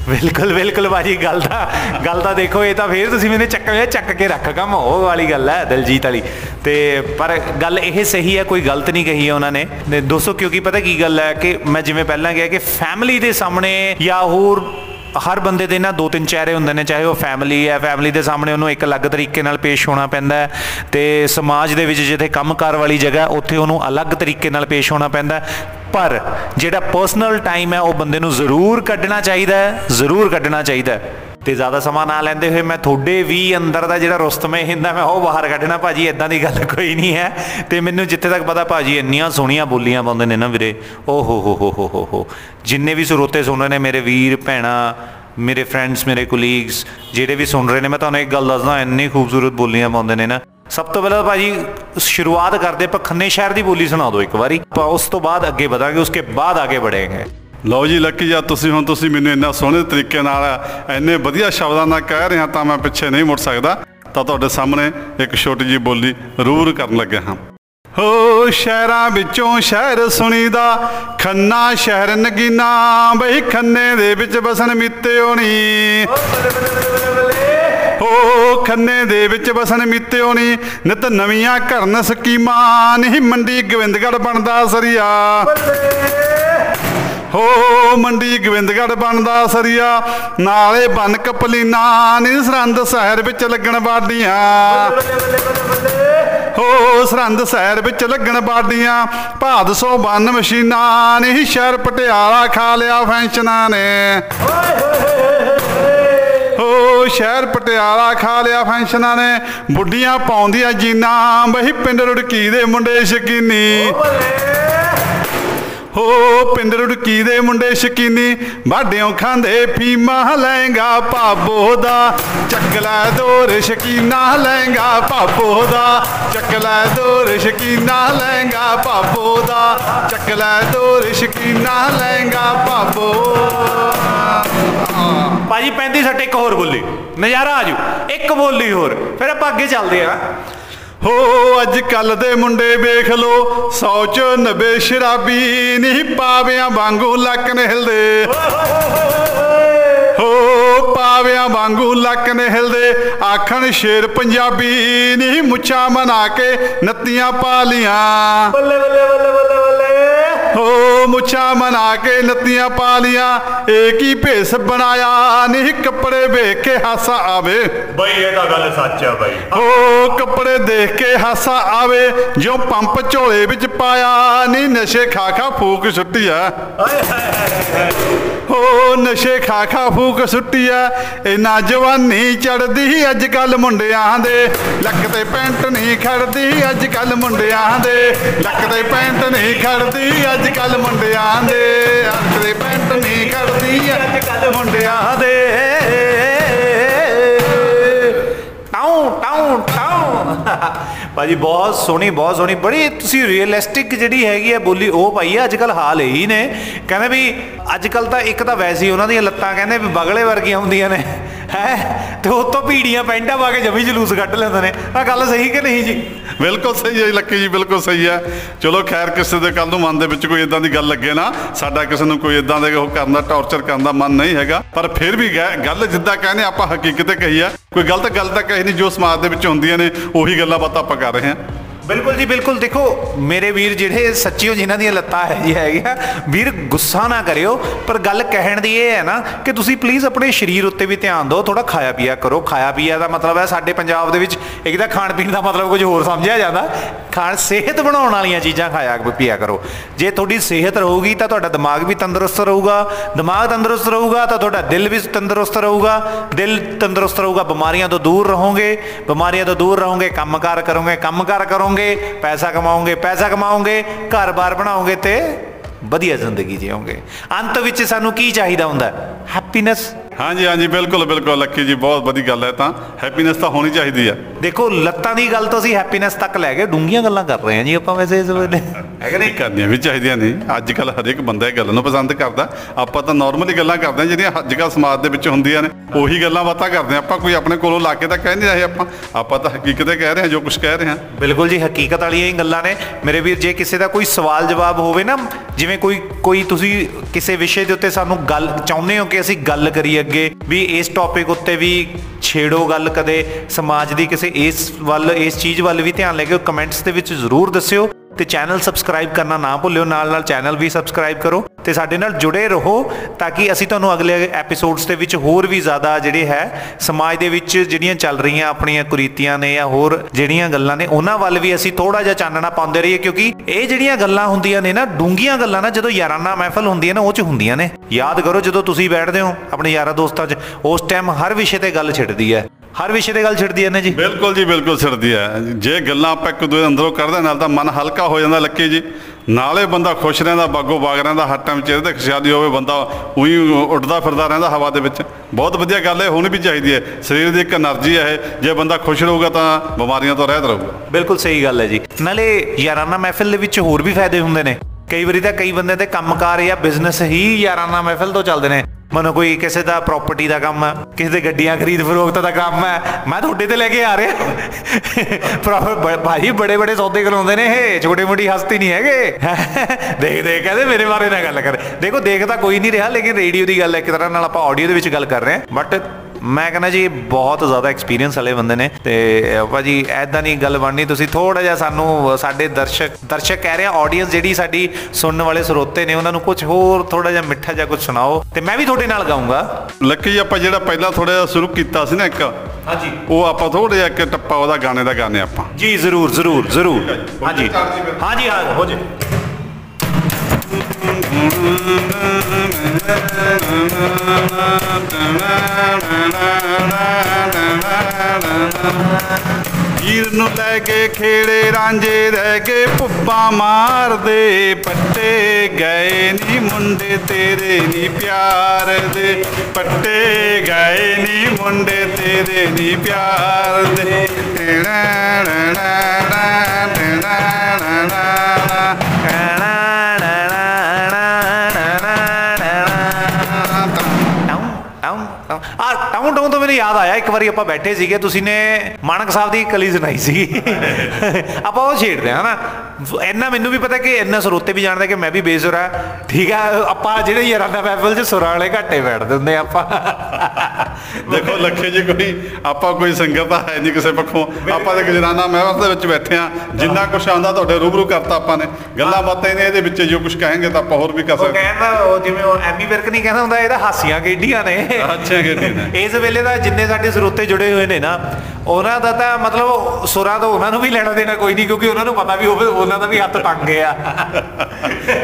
ਬਿਲਕੁਲ ਬਿਲਕੁਲ ਬਾਜੀ, ਗੱਲ ਦਾ ਗੱਲ ਦਾ ਦੇਖੋ, ਇਹ ਤਾਂ ਫੇਰ ਤੁਸੀਂ ਮੈਨੂੰ ਚੱਕ ਚੱਕ ਕੇ ਰੱਖ ਕੰਮ, ਉਹ ਵਾਲੀ ਗੱਲ ਹੈ ਦਲਜੀਤ ਵਾਲੀ। ਤੇ ਪਰ ਗੱਲ ਇਹ ਸਹੀ ਹੈ, ਕੋਈ ਗਲਤ ਨਹੀਂ ਕਹੀ ਹੈ ਉਹਨਾਂ ਨੇ। ਤੇ ਦੋਸਤੋ, ਕਿਉਂਕਿ ਪਤਾ ਕੀ ਗੱਲ ਹੈ ਕਿ ਮੈਂ ਜਿਵੇਂ ਪਹਿਲਾਂ ਕਿਹਾ ਕਿ ਫੈਮਿਲੀ ਦੇ ਸਾਹਮਣੇ ਜਾਂ ਹੋਰ ਹਰ ਬੰਦੇ ਦੇ ਨਾ ਦੋ ਤਿੰਨ ਚਿਹਰੇ ਹੁੰਦੇ ਨੇ, ਚਾਹੇ ਉਹ ਫੈਮਿਲੀ ਹੈ ਫੈਮਿਲੀ ਦੇ ਸਾਹਮਣੇ ਉਹਨੂੰ ਇੱਕ ਅਲੱਗ ਤਰੀਕੇ ਨਾਲ ਪੇਸ਼ ਹੋਣਾ ਪੈਂਦਾ ਹੈ। ਤੇ ਸਮਾਜ ਦੇ ਵਿੱਚ ਜਿੱਥੇ ਕੰਮਕਾਰ ਵਾਲੀ ਜਗ੍ਹਾ, ਉੱਥੇ ਉਹਨੂੰ ਅਲੱਗ ਤਰੀਕੇ ਨਾਲ ਪੇਸ਼ ਹੋਣਾ ਪੈਂਦਾ ਹੈ। ਪਰ ਜਿਹੜਾ ਪਰਸਨਲ ਟਾਈਮ ਹੈ, ਉਹ ਬੰਦੇ ਨੂੰ ਜ਼ਰੂਰ ਕੱਢਣਾ ਚਾਹੀਦਾ ਹੈ, ਜ਼ਰੂਰ ਕੱਢਣਾ ਚਾਹੀਦਾ ਹੈ। ਤੇ ਜ਼ਿਆਦਾ ਸਮਾਂ ਨਾ ਲੈਂਦੇ ਹੋਏ ਮੈਂ ਤੁਹਾਡੇ ਵੀ ਅੰਦਰ ਦਾ ਜਿਹੜਾ ਰੁਸਤਮੇ ਹਿੰਦਾ, ਮੈਂ ਉਹ ਬਾਹਰ ਕੱਢਣਾ ਭਾਜੀ ਇਦਾਂ ਦੀ ਗੱਲ ਕੋਈ ਨਹੀਂ ਹੈ। ਤੇ ਮੈਨੂੰ ਜਿੱਥੇ ਤੱਕ ਪਤਾ ਭਾਜੀ, ਇੰਨੀਆਂ ਸੋਹਣੀਆਂ ਬੋਲੀਆਂ ਪਾਉਂਦੇ ਨੇ ਨਾ ਵੀਰੇ। ਓ ਹੋ ਹੋ ਹੋ ਹੋ ਹੋ ਹੋ। ਜਿੰਨੇ ਵੀ ਸਰੋਤੇ ਸੁਣ ਰਹੇ ਨੇ, ਮੇਰੇ ਵੀਰ, ਭੈਣਾ ਮੇਰੇ ਫਰੈਂਡਸ ਮੇਰੇ ਕੋਲੀਗਸ ਜਿਹੜੇ ਵੀ ਸੁਣ ਰਹੇ ਨੇ, ਮੈਂ ਤੁਹਾਨੂੰ ਇੱਕ ਗੱਲ ਦੱਸਦਾ, ਇੰਨੀ ਖੂਬਸੂਰਤ ਬੋਲੀਆਂ ਪਾਉਂਦੇ ਨੇ ਨਾ। ਸਭ ਤੋਂ ਪਹਿਲਾਂ ਭਾਜੀ, ਸ਼ੁਰੂਆਤ ਕਰਦੇ ਆਪਾਂ ਖੰਨੇ ਸ਼ਹਿਰ ਦੀ ਬੋਲੀ ਸੁਣਾ ਦਿਓ ਇੱਕ ਵਾਰੀ। ਆਪਾਂ ਉਸ ਤੋਂ ਬਾਅਦ ਅੱਗੇ ਵਧਾਂਗੇ ਉਸਕੇ ਬਾਅਦ ਅੱਗੇ ਵਧਾਂਗੇ। ਲਓ ਜੀ, ਲੱਕੀ ਜੀ ਤੁਸੀਂ ਹੁਣ ਤੁਸੀਂ ਮੈਨੂੰ ਇੰਨਾ ਸੋਹਣੇ ਤਰੀਕੇ ਨਾਲ, ਇੰਨੇ ਵਧੀਆ ਸ਼ਬਦਾਂ ਨਾਲ ਕਹਿ ਰਹੇ ਹਾਂ ਤਾਂ ਮੈਂ ਪਿੱਛੇ ਨਹੀਂ ਮੁੜ ਸਕਦਾ। ਤਾਂ ਤੁਹਾਡੇ ਸਾਹਮਣੇ ਇੱਕ ਛੋਟੀ ਜੀ ਬੋਲੀ ਜ਼ਰੂਰ ਕਰਨ ਲੱਗਿਆ ਹਾਂ। ਹੋ ਸ਼ਹਿਰਾਂ ਵਿੱਚੋਂ ਸ਼ਹਿਰ ਸੁਣੀਦਾ, ਖੰਨਾ ਸ਼ਹਿਰ ਨਗੀਨਾ, ਬਈ ਖੰਨੇ ਦੇ ਵਿੱਚ ਬਸਣ ਮਿੱਤਿਓਣੀ ਹੋ ਖੰਨੇ ਦੇ ਵਿੱਚ ਬਸਣ ਮਿੱਤਿਓਣੀ ਨਿਤ ਨਵੀਆਂ ਕਰਨ ਸਕੀਮਾਂ, ਨਹੀਂ ਮੰਡੀ ਗੋਬਿੰਦਗੜ ਬਣਦਾ ਸਰੀਆ। ਹੋ ਮੰਡੀ ਗੋਬਿੰਦਗੜ ਬਣਦਾ ਸਰੀਆ, ਨਾਲੇ ਬਨ ਕਪਲੀਨਾ ਨੀ ਸਰੰਦ ਸ਼ਹਿਰ ਵਿੱਚ ਲੱਗਣ ਬਾਡੀਆਂ ਹੋ ਸਰੰਦ ਸ਼ਹਿਰ ਵਿੱਚ ਲੱਗਣ ਬਾਡੀਆਂ ਭਾਦਸੋਂ ਬੰਨ ਮਸ਼ੀਨਾਂ ਨੀ, ਸ਼ਹਿਰ ਪਟਿਆਲਾ ਖਾ ਲਿਆ ਫੈਸ਼ਨਾਂ ਨੇ। ਹੋ ਸ਼ਹਿਰ ਪਟਿਆਲਾ ਖਾ ਲਿਆ ਫੈਸ਼ਨਾਂ ਨੇ, ਬੁੱਢੀਆਂ ਪਾਉਂਦੀਆਂ ਜੀਨਾਂ ਬਈ ਪਿੰਡ ਰੁੜਕੀ ਦੇ ਮੁੰਡੇ ਸ਼ਕੀਨੀ। ਹੋ ਪਿੰਡ ਰੁੜਕੀ ਦੇ ਮੁੰਡੇ ਸ਼ਕੀਨੀ ਬਾਡਿਓ ਖਾਂਦੇ ਫੀਮਾ ਲਹਿੰਗਾ ਭਾਬੋ ਦਾ। ਚੱਕ ਲੈ ਦੋਰ ਸ਼ਕੀਨਾ ਲਹਿੰਗਾ ਭਾਬੋ ਦਾ। ਚੱਕ ਲੈ ਦੋਰ ਸ਼ਕੀਨਾ ਲਹਿੰਗਾ ਭਾਬੋ ਦਾ। ਚੱਕ ਲੈ ਦੋਰ ਸ਼ਕੀਨਾ ਲਹਿੰਗਾ ਭਾਬੋ ਭਾਜੀ 35 ਸੱਟ, ਇੱਕ ਹੋਰ ਬੋਲੀ। ਨਜ਼ਾਰਾ ਆਜੂ ਇੱਕ ਬੋਲੀ ਹੋਰ। ਫਿਰ ਆਪਾਂ ਅੱਗੇ ਚੱਲਦੇ ਆ ਹੋ ਅੱਜ ਕੱਲ ਦੇ ਮੁੰਡੇ ਵੇਖ ਲੋ, ਸੌ ਚ 90 ਸ਼ਰਾਬੀ ਨਹੀਂ ਪਾਵਿਆਂ ਵਾਂਗੂ ਲੱਕ ਨੇ ਹਿਲਦੇ ਹੋ, ਪਾਵਿਆਂ ਵਾਂਗੂ ਲੱਕ ਨੇ ਹਿਲਦੇ ਆਖਣ ਸ਼ੇਰ ਪੰਜਾਬੀ ਨਹੀਂ ਮੁੱਛਾਂ ਮਨਾ ਕੇ ਨੱਤੀਆਂ ਪਾ ਲੀਆਂ। ਬੱਲੇ ਬੱਲੇ ਬੱਲੇ ਬੱਲੇ। ਹੋ ਮੁੱਛਾਂ ਮਨਾ ਕੇ ਨੱਤੀਆਂ ਪਾ ਲੀਆਂ। ਏਕ ਹੀ ਭੇਸ ਬਣਾਇਆ? ਨਹੀਂ ਕੱਪੜੇ ਵੇਖ ਕੇ ਹਾਸਾ ਆਵੇ। ਬਈ ਇਹ ਤਾਂ ਗੱਲ ਸੱਚ ਆ ਬਈ। ਹੋ ਕੱਪੜੇ ਦੇਖ ਕੇ ਹਾਸਾ ਆਵੇ। ਜਿਉ ਪੰਪ ਝੋਲੇ ਵਿੱਚ ਪਾਇਆ ਨਹੀਂ ਨਸ਼ੇ ਖਾ ਖਾ ਫੂਕ ਸੁੱਟਿਆ ਹੋ ਨਸ਼ੇ ਖਾ ਖਾ ਫੂਕ ਸੁੱਟਿਆ ਇਨਾ ਜਵਾਨੀ ਚੜਦੀ ਅੱਜ ਕੱਲ ਮੁੰਡਿਆਂ ਦੇ। ਲੱਕ ਤੇ ਪੈਂਟ ਨਹੀਂ ਖੜਦੀ ਅੱਜ ਕੱਲ ਮੁੰਡਿਆਂ ਦੇ। ਲੱਕ ਤੇ ਪੈਂਟ ਨਹੀਂ ਖੜਦੀ ਅੱਜ ਕੱਲ ਮੁੰਡਿਆਂ ਦੇ ਲੱਕ ਤੇ ਪੈਂਟ ਨਹੀਂ ਖੜਦੀ ਅੱਜ ਕੱਲ ਮੁੰਡਿਆਂ ਦੇ। ਟਾਉ ਟਾਉ ਟਾਉ। ਭਾਜੀ ਬਹੁਤ ਸੋਹਣੀ ਬਹੁਤ ਸੋਹਣੀ। ਬੜੀ ਤੁਸੀਂ ਰੀਅਲਿਸਟਿਕ ਜਿਹੜੀ ਹੈਗੀ ਹੈ ਬੋਲੀ ਉਹ ਪਾਈ ਹੈ ਅੱਜ ਕੱਲ ਹਾਲ ਇਹੀ ਨੇ। ਕਹਿੰਦੇ ਵੀ ਅੱਜ ਕੱਲ ਤਾਂ ਇੱਕ ਤਾਂ ਵੈਸੇ ਹੀ ਉਹਨਾਂ ਦੀਆਂ ਲੱਤਾਂ ਕਹਿੰਦੇ ਵੀ ਬਗਲੇ ਵਰਗੀਆਂ ਹੁੰਦੀਆਂ ਨੇ। ਹੈ? ਤੇ ਉਹ ਤੋਂ ਭੀੜੀਆਂ ਪੈਂਟਾਂ ਪਾ ਕੇ ਜਮੀ ਜਲੂਸ ਕੱਢ ਲੈਂਦੇ ਨੇ। ਆ ਗੱਲ ਸਹੀ ਕਿ ਨਹੀਂ ਜੀ? ਬਿਲਕੁਲ ਸਹੀ ਹੈ ਜੀ, ਲੱਕੀ ਜੀ ਬਿਲਕੁਲ ਸਹੀ ਹੈ। ਚਲੋ ਖੈਰ ਕਿਸੇ ਦੇ ਕੱਲ ਨੂੰ ਮਨ ਦੇ ਵਿੱਚ ਕੋਈ ਇਦਾਂ ਦੀ ਗੱਲ ਲੱਗੇ ਨਾ ਸਾਡਾ ਕਿਸੇ ਨੂੰ ਕੋਈ ਇਦਾਂ ਦੇ ਉਹ ਕਰਨ ਦਾ ਟੌਰਚਰ ਕਰਨ ਦਾ ਮਨ ਨਹੀਂ ਹੈਗਾ। ਪਰ ਫਿਰ ਵੀ ਗ- ਗੱਲ ਜਿੱਦਾਂ ਕਹਿੰਦੇ ਆਪਾਂ ਹਕੀਕਤ ਕਹੀ ਆ ਕੋਈ ਗਲਤ ਗੱਲ ਤਾਂ ਕਹੀ ਨਹੀਂ ਜੋ ਸਮਾਜ ਦੇ ਵਿੱਚ ਹੁੰਦੀਆਂ ਨੇ ਉਹੀ ਗੱਲਾਂ ਬਾਤਾਂ ਆਪਾਂ ਕਰ ਰਹੇ ਹਾਂ। ਬਿਲਕੁਲ ਜੀ, ਬਿਲਕੁਲ। ਦੇਖੋ, ਮੇਰੇ ਵੀਰ ਜਿਹੜੇ ਸੱਚੀਓ ਜਿਨ੍ਹਾਂ ਦੀਆਂ ਲੱਤਾਂ ਹੈ ਜੀ ਹੈਗੀਆਂ, ਵੀਰ ਗੁੱਸਾ ਨਾ ਕਰਿਓ, ਪਰ ਗੱਲ ਕਹਿਣ ਦੀ ਇਹ ਹੈ ਨਾ ਕਿ ਤੁਸੀਂ ਪਲੀਜ਼ ਆਪਣੇ ਸਰੀਰ ਉੱਤੇ ਵੀ ਧਿਆਨ ਦਿਓ ਥੋੜਾ ਖਾਇਆ ਪੀਆ ਕਰੋ। ਖਾਇਆ ਪੀਆ ਦਾ ਮਤਲਬ ਹੈ ਸਾਡੇ ਪੰਜਾਬ ਦੇ ਵਿੱਚ ਇੱਕ ਤਾਂ ਖਾਣ ਪੀਣ ਦਾ ਮਤਲਬ ਕੁਝ ਹੋਰ ਸਮਝਿਆ ਜਾਂਦਾ। ਖਾਣ, ਸਿਹਤ ਬਣਾਉਣ ਵਾਲੀਆਂ ਚੀਜ਼ਾਂ ਖਾਇਆ ਪੀਆ ਕਰੋ। ਜੇ ਤੁਹਾਡੀ ਸਿਹਤ ਰਹੂਗੀ, ਤਾਂ ਤੁਹਾਡਾ ਦਿਮਾਗ ਵੀ ਤੰਦਰੁਸਤ ਰਹੂਗਾ। ਦਿਮਾਗ ਤੰਦਰੁਸਤ ਰਹੂਗਾ, ਤਾਂ ਤੁਹਾਡਾ ਦਿਲ ਵੀ ਤੰਦਰੁਸਤ ਰਹੂਗਾ। ਦਿਲ ਤੰਦਰੁਸਤ ਰਹੂਗਾ, ਬਿਮਾਰੀਆਂ ਤੋਂ ਦੂਰ ਰਹੋਗੇ। ਬਿਮਾਰੀਆਂ ਤੋਂ ਦੂਰ ਰਹੋਗੇ, ਕੰਮਕਾਰ ਕਰੋਗੇ ਕੰਮਕਾਰ ਕਰੋਗੇ। ਪੈਸਾ ਕਮਾਓਗੇ ਪੈਸਾ ਕਮਾਓਗੇ, ਘਰ-ਬਾਰ ਬਣਾਓਗੇ ਤੇ ਵਧੀਆ ਜ਼ਿੰਦਗੀ ਜੀਓਗੇ ਅੰਤ ਵਿੱਚ ਸਾਨੂੰ ਕੀ ਚਾਹੀਦਾ ਹੁੰਦਾ? ਹੈਪੀਨੈਸ ਹਾਂਜੀ ਹਾਂਜੀ ਬਿਲਕੁਲ ਬਿਲਕੁਲ ਲੱਕੀ ਜੀ ਬਹੁਤ ਵਧੀਆ ਗੱਲ ਹੈ ਤਾਂ। ਹੈਪੀਨੈਸ ਤਾਂ ਹੋਣੀ ਚਾਹੀਦੀ ਆ ਦੇਖੋ ਲੱਤਾਂ ਦੀ ਗੱਲ ਤੋਂ ਅਸੀਂ ਹੈਪੀਨੈਸ ਤੱਕ ਲੈ ਗਏ ਡੂੰਗੀਆਂ ਗੱਲਾਂ ਕਰ ਰਹੇ ਹਾਂ ਜੀ ਆਪਾਂ ਵੈਸੇ ਇਸ ਵੇਲੇ। ਹੈਗਾ ਨਹੀਂ? ਕਰਨੀਆਂ ਵੀ ਚਾਹੀਦੀਆਂ ਨਹੀਂ ਅੱਜ ਕੱਲ ਹਰੇਕ ਬੰਦਾ ਇਹ ਗੱਲ ਨੂੰ ਪਸੰਦ ਕਰਦਾ। ਆਪਾਂ ਤਾਂ ਨਾਰਮਲੀ ਗੱਲਾਂ ਕਰਦੇ ਹਾਂ ਜਿਹੜੀਆਂ ਅੱਜ ਕੱਲ ਸਮਾਜ ਦੇ ਵਿੱਚ ਹੁੰਦੀਆਂ ਨੇ। ਉਹੀ ਗੱਲਾਂ ਬਾਤਾਂ ਕਰਦੇ ਆਪਾਂ ਕੋਈ ਆਪਣੇ ਕੋਲੋਂ ਲਾ ਕੇ ਤਾਂ ਕਹਿ ਨਹੀਂ ਰਹੇ ਆਪਾਂ। ਆਪਾਂ ਤਾਂ ਹਕੀਕਤ ਹੀ ਕਹਿ ਰਹੇ ਹਾਂ ਜੋ ਕੁਝ ਕਹਿ ਰਹੇ ਹਾਂ। ਬਿਲਕੁਲ ਜੀ ਹਕੀਕਤ ਵਾਲੀਆਂ ਹੀ ਗੱਲਾਂ ਨੇ। ਮੇਰੇ ਵੀਰ ਜੇ ਕਿਸੇ ਦਾ ਕੋਈ ਸਵਾਲ ਜਵਾਬ ਹੋਵੇ ਨਾ ਜਿਵੇਂ ਕੋਈ ਕੋਈ ਤੁਸੀਂ ਕਿਸੇ ਵਿਸ਼ੇ ਦੇ ਉੱਤੇ ਸਾਨੂੰ ਗੱਲ ਚਾਹੁੰਦੇ ਹੋ ਕਿ ਅਸੀਂ ਗੱਲ ਕਰੀਏ ਅੱਗੇ ਵੀ ਇਸ ਟੌਪਿਕ ਉੱਤੇ ਵੀ ਛੇੜੋ ਗੱਲ ਕਦੇ ਸਮਾਜ ਦੀ ਕਿਸੇ ਇਸ ਵੱਲ, ਇਸ ਚੀਜ਼ ਵੱਲ ਵੀ ਧਿਆਨ ਲੈ ਕੇ ਕਮੈਂਟਸ ਦੇ ਵਿੱਚ ਜ਼ਰੂਰ ਦੱਸਿਓ। ਤੇ ਚੈਨਲ ਸਬਸਕ੍ਰਾਈਬ ਕਰਨਾ ਨਾ ਭੁੱਲਿਓ, ਨਾਲ ਨਾਲ ਚੈਨਲ ਵੀ ਸਬਸਕ੍ਰਾਈਬ ਕਰੋ ਤੇ ਸਾਡੇ ਨਾਲ ਜੁੜੇ ਰਹੋ ਤਾਂ ਕਿ ਅਸੀਂ ਤੁਹਾਨੂੰ ਅਗਲੇ ਐਪੀਸੋਡਸ ਦੇ ਵਿੱਚ ਹੋਰ ਵੀ ਜ਼ਿਆਦਾ ਜਿਹੜੇ ਹੈ, ਸਮਾਜ ਦੇ ਵਿੱਚ ਜਿਹੜੀਆਂ ਚੱਲ ਰਹੀਆਂ ਆਪਣੀਆਂ ਕੁਰੀਤੀਆਂ ਨੇ ਜਾਂ ਹੋਰ ਜਿਹੜੀਆਂ ਗੱਲਾਂ ਨੇ, ਉਹਨਾਂ ਵੱਲ ਵੀ ਅਸੀਂ ਥੋੜਾ ਜਿਹਾ ਚਾਨਣਾ ਪਾਉਂਦੇ ਰਹੀਏ ਕਿਉਂਕਿ ਇਹ ਜਿਹੜੀਆਂ ਗੱਲਾਂ ਹੁੰਦੀਆਂ ਨੇ ਨਾ ਡੂੰਗੀਆਂ ਗੱਲਾਂ ਨਾ, ਜਦੋਂ ਯਾਰਾਨਾ ਮਹਿਫਲ ਹੁੰਦੀ ਹੈ ਨਾ, ਉਹ ਚ ਹੁੰਦੀਆਂ ਨੇ। ਯਾਦ ਕਰੋ ਜਦੋਂ ਤੁਸੀਂ ਬੈਠਦੇ ਹੋ ਆਪਣੇ ਯਾਰਾਂ ਦੋਸਤਾਂ 'ਚ, ਉਸ ਟਾਈਮ ਹਰ ਵਿਸ਼ੇ ਤੇ ਗੱਲ ਛਿੜਦੀ ਹੈ। ਹਰ ਵਿਸ਼ੇ ਤੇ ਗੱਲ ਛਿੜਦੀ ਜਾਂਦੇ ਜੀ? ਬਿਲਕੁਲ ਜੀ ਬਿਲਕੁਲ ਛਿੜਦੀ ਹੈ ਜੇ ਗੱਲਾਂ ਆਪਾਂ ਇੱਕ ਦੂਜੇ ਅੰਦਰੋਂ ਕਰਦੇ ਨਾਲ ਤਾਂ ਮਨ ਹਲਕਾ ਹੋ ਜਾਂਦਾ ਲੱਕੀ ਜੀ। ਨਾਲੇ ਬੰਦਾ ਖੁਸ਼ ਰਹਿੰਦਾ ਬਾਗੋ ਬਾਗ ਰਹਿੰਦਾ ਹਰ ਟਾਈਮ ਚਿਹਰੇ ਤੇ ਖੁਸ਼ਹਾਲੀ ਹੋਵੇ ਬੰਦਾ ਉਹੀ ਉੱਡਦਾ ਫਿਰਦਾ ਰਹਿੰਦਾ ਹਵਾ ਦੇ ਵਿੱਚ। ਬਹੁਤ ਵਧੀਆ ਗੱਲ ਹੈ ਹੁਣ ਵੀ ਚਾਹੀਦੀ ਹੈ। ਸਰੀਰ ਦੀ ਇੱਕ એનર્ਜੀ ਹੈ ਜੇ ਬੰਦਾ ਖੁਸ਼ ਰਹੂਗਾ ਤਾਂ ਬਿਮਾਰੀਆਂ ਤੋਂ ਰਹਿਤ ਰਹੂਗਾ। ਬਿਲਕੁਲ ਸਹੀ ਗੱਲ ਹੈ ਜੀ। ਨਾਲੇ ਯਾਰਾਨਾ ਮਹਿਫਿਲ ਦੇ ਵਿੱਚ ਹੋਰ ਵੀ ਫਾਇਦੇ ਹੁੰਦੇ ਨੇ। ਕਈ ਵਾਰੀ ਤਾਂ ਕਈ ਬੰਦੇ ਤੇ ਕੰਮਕਾਰ ਜਾਂ ਬਿਜ਼ਨਸ ਹੀ ਯਾਰਾਨਾ ਮਹਿਫਿਲ ਤੋਂ ਚੱਲਦੇ ਨੇ। ਮਨੋ ਕੋਈ ਕਿਸੇ ਦਾ ਪ੍ਰਾਪਰਟੀ ਦਾ ਕੰਮ ਹੈ, ਕਿਸੇ ਦੇ ਗੱਡੀਆਂ ਖਰੀਦ ਫਰੋਖਤ ਦਾ ਕੰਮ ਹੈ, ਮੈਂ ਤੁਹਾਡੇ ਤੇ ਲੈ ਕੇ ਆ ਰਿਹਾ। ਪ੍ਰੋ- ਭਾਈ ਬੜੇ ਬੜੇ ਸੌਦੇ ਕਰਾਉਂਦੇ ਨੇ ਇਹ, ਛੋਟੀ ਮੋਟੀ ਹਸਤੀ ਨਹੀਂ ਹੈਗੇ। ਦੇਖ ਦੇਖ, ਕਹਿੰਦੇ ਮੇਰੇ ਬਾਰੇ ਨਾ ਗੱਲ ਕਰ। ਦੇਖੋ, ਦੇਖ ਤਾਂ ਕੋਈ ਨਹੀਂ ਰਿਹਾ, ਲੇਕਿਨ ਰੇਡੀਓ ਦੀ ਗੱਲ ਹੈ, ਇੱਕ ਤਰ੍ਹਾਂ ਨਾਲ ਆਪਾਂ ਆਡੀਓ ਦੇ ਵਿੱਚ ਗੱਲ ਕਰ ਰਹੇ ਹਾਂ ਬਟ ਮੈਂ ਕਹਿੰਦਾ ਜੀ ਬਹੁਤ ਜ਼ਿਆਦਾ ਐਕਸਪੀਰੀਅੰਸ ਵਾਲੇ ਬੰਦੇ ਨੇ ਤੇ ਭਾਜੀ ਐਦਾਂ ਨਹੀਂ ਗੱਲ ਬਣਨੀ ਤੁਸੀਂ ਥੋੜਾ ਜਿਹਾ ਸਾਨੂੰ ਸਾਡੇ ਦਰਸ਼ਕ ਦਰਸ਼ਕ ਕਹਿ ਰਹੇ ਆ ਆਡੀਅנס ਜਿਹੜੀ ਸਾਡੀ ਸੁਣਨ ਵਾਲੇ ਸਰੋਤੇ ਨੇ ਉਹਨਾਂ ਨੂੰ ਕੁਝ ਹੋਰ ਥੋੜਾ ਜਿਹਾ ਮਿੱਠਾ ਜਿਹਾ ਕੁਝ ਸੁਣਾਓ ਤੇ ਮੈਂ ਵੀ ਤੁਹਾਡੇ ਨਾਲ ਗਾਉਂਗਾ ਲੱਕੀ ਆਪਾਂ ਜਿਹੜਾ ਪਹਿਲਾਂ ਥੋੜਾ ਜਿਹਾ ਸ਼ੁਰੂ ਕੀਤਾ ਸੀ ਨਾ ਇੱਕ ਹਾਂਜੀ। ਉਹ ਆਪਾਂ ਥੋੜਾ ਜਿਹਾ ਇੱਕ ਟੱਪਾ ਉਹਦਾ ਗਾਣੇ ਦਾ ਗਾਣੇ ਆਪਾਂ। ਜੀ ਜ਼ਰੂਰ ਜ਼ਰੂਰ ਜ਼ਰੂਰ। ਹਾਂਜੀ। ਹਾਂਜੀ ਹਾਂ ਹੋ ਜੇ। ਹੀਰ ਨੂੰ ਲੈ ਕੇ ਖੇੜੇ ਰਾਂਝੇ ਰਹਿ ਕੇ ਪੁੱਪਾ ਮਾਰਦੇ, ਪੱਟੇ ਗਏ ਨੀ ਮੁੰਡੇ ਤੇਰੇ ਨੀ ਪਿਆਰ ਦੇ। ਪੱਟੇ ਗਏ ਨੀ ਮੁੰਡੇ ਤੇਰੇ ਨੀ ਪਿਆਰ ਦੇ। ਆ ਮੈਨੂੰ ਯਾਦ ਆਇਆ ਇੱਕ ਵਾਰੀ ਆਪਾਂ ਬੈਠੇ ਸੀਗੇ ਤੁਸੀਂ ਨੇ ਮਾਨਕ ਸਾਹਿਬ ਦੀ ਕਲੀ ਸੁਣਾਈ ਸੀ *laughs* ਆਪਾਂ ਉਹ ਛੇੜਦੇ ਹਾਂ ਨਾ ਇੰਨਾ ਮੈਨੂੰ ਵੀ ਪਤਾ ਕਿ ਇੰਨਾ ਸਰੋਤੇ ਵੀ ਜਾਣਦੇ ਕਿ ਮੈਂ ਵੀ ਬੇਸੁਰ ਠੀਕ ਆ ਆਪਾਂ ਜਿਹੜੇ ਯਾਰਾਂ ਦਾ ਮਹਿਫਲ 'ਚ ਸੁਰਾਂ ਵਾਲੇ ਘੱਟੇ ਬੈਠਦੇ ਹੁੰਦੇ ਆਪਾਂ। ਦੇਖੋ ਲੱਖੇ ਜੀ ਕੋਈ ਆਪਾਂ ਕੋਈ ਸੰਗਤ ਹੈ ਨਹੀਂ ਕਿਸੇ ਪੱਖੋਂ। ਆਪਾਂ ਤਾਂ ਗੁਜਰਾਨਾ ਮਹਿਵਰ ਦੇ ਵਿੱਚ ਬੈਠੇ ਆ। ਜਿੰਨਾ ਕੁਝ ਆਉਂਦਾ ਤੁਹਾਡੇ ਰੂਬਰੂ ਕਰਤਾ ਆਪਾਂ ਨੇ। ਗੱਲਾਂ ਬਾਤਾਂ ਨੇ ਇਹਦੇ ਵਿੱਚ ਜੋ ਕੁਝ ਕਹਾਂਗੇ ਤਾਂ ਆਪਾਂ ਹੋਰ ਵੀ ਕਰ ਉਹ ਸਕਦੇ ਕਹਿੰਦਾ ਉਹ ਜਿਵੇਂ ਉਹ ਐਮੀ ਵਿਰਕ ਨਹੀਂ ਕਹਿੰਦਾ ਹੁੰਦਾ ਇਹਦਾ ਹਾਸੀਆਂ ਖੇਡੀਆਂ ਨੇ। ਅੱਛਾ ਨੇ। ਇਸ ਵੇਲੇ ਦਾ ਜਿੰਨੇ ਸਾਡੇ ਸਰੋਤੇ ਜੁੜੇ ਹੋਏ ਨੇ ਨਾ ਉਹਨਾਂ ਦਾ ਤਾਂ ਮਤਲਬ ਸੁਰਾਂ ਤੋਂ ਉਹਨਾਂ ਨੂੰ ਵੀ ਲੈਣਾ ਦੇਣਾ ਕੋਈ ਨਹੀਂ ਕਿਉਂਕਿ ਉਹਨਾਂ ਨੂੰ ਪਤਾ ਵੀ ਹੋਵੇ ਉਹਨਾਂ ਦਾ ਵੀ ਹੱਥ ਤੰਗ ਆ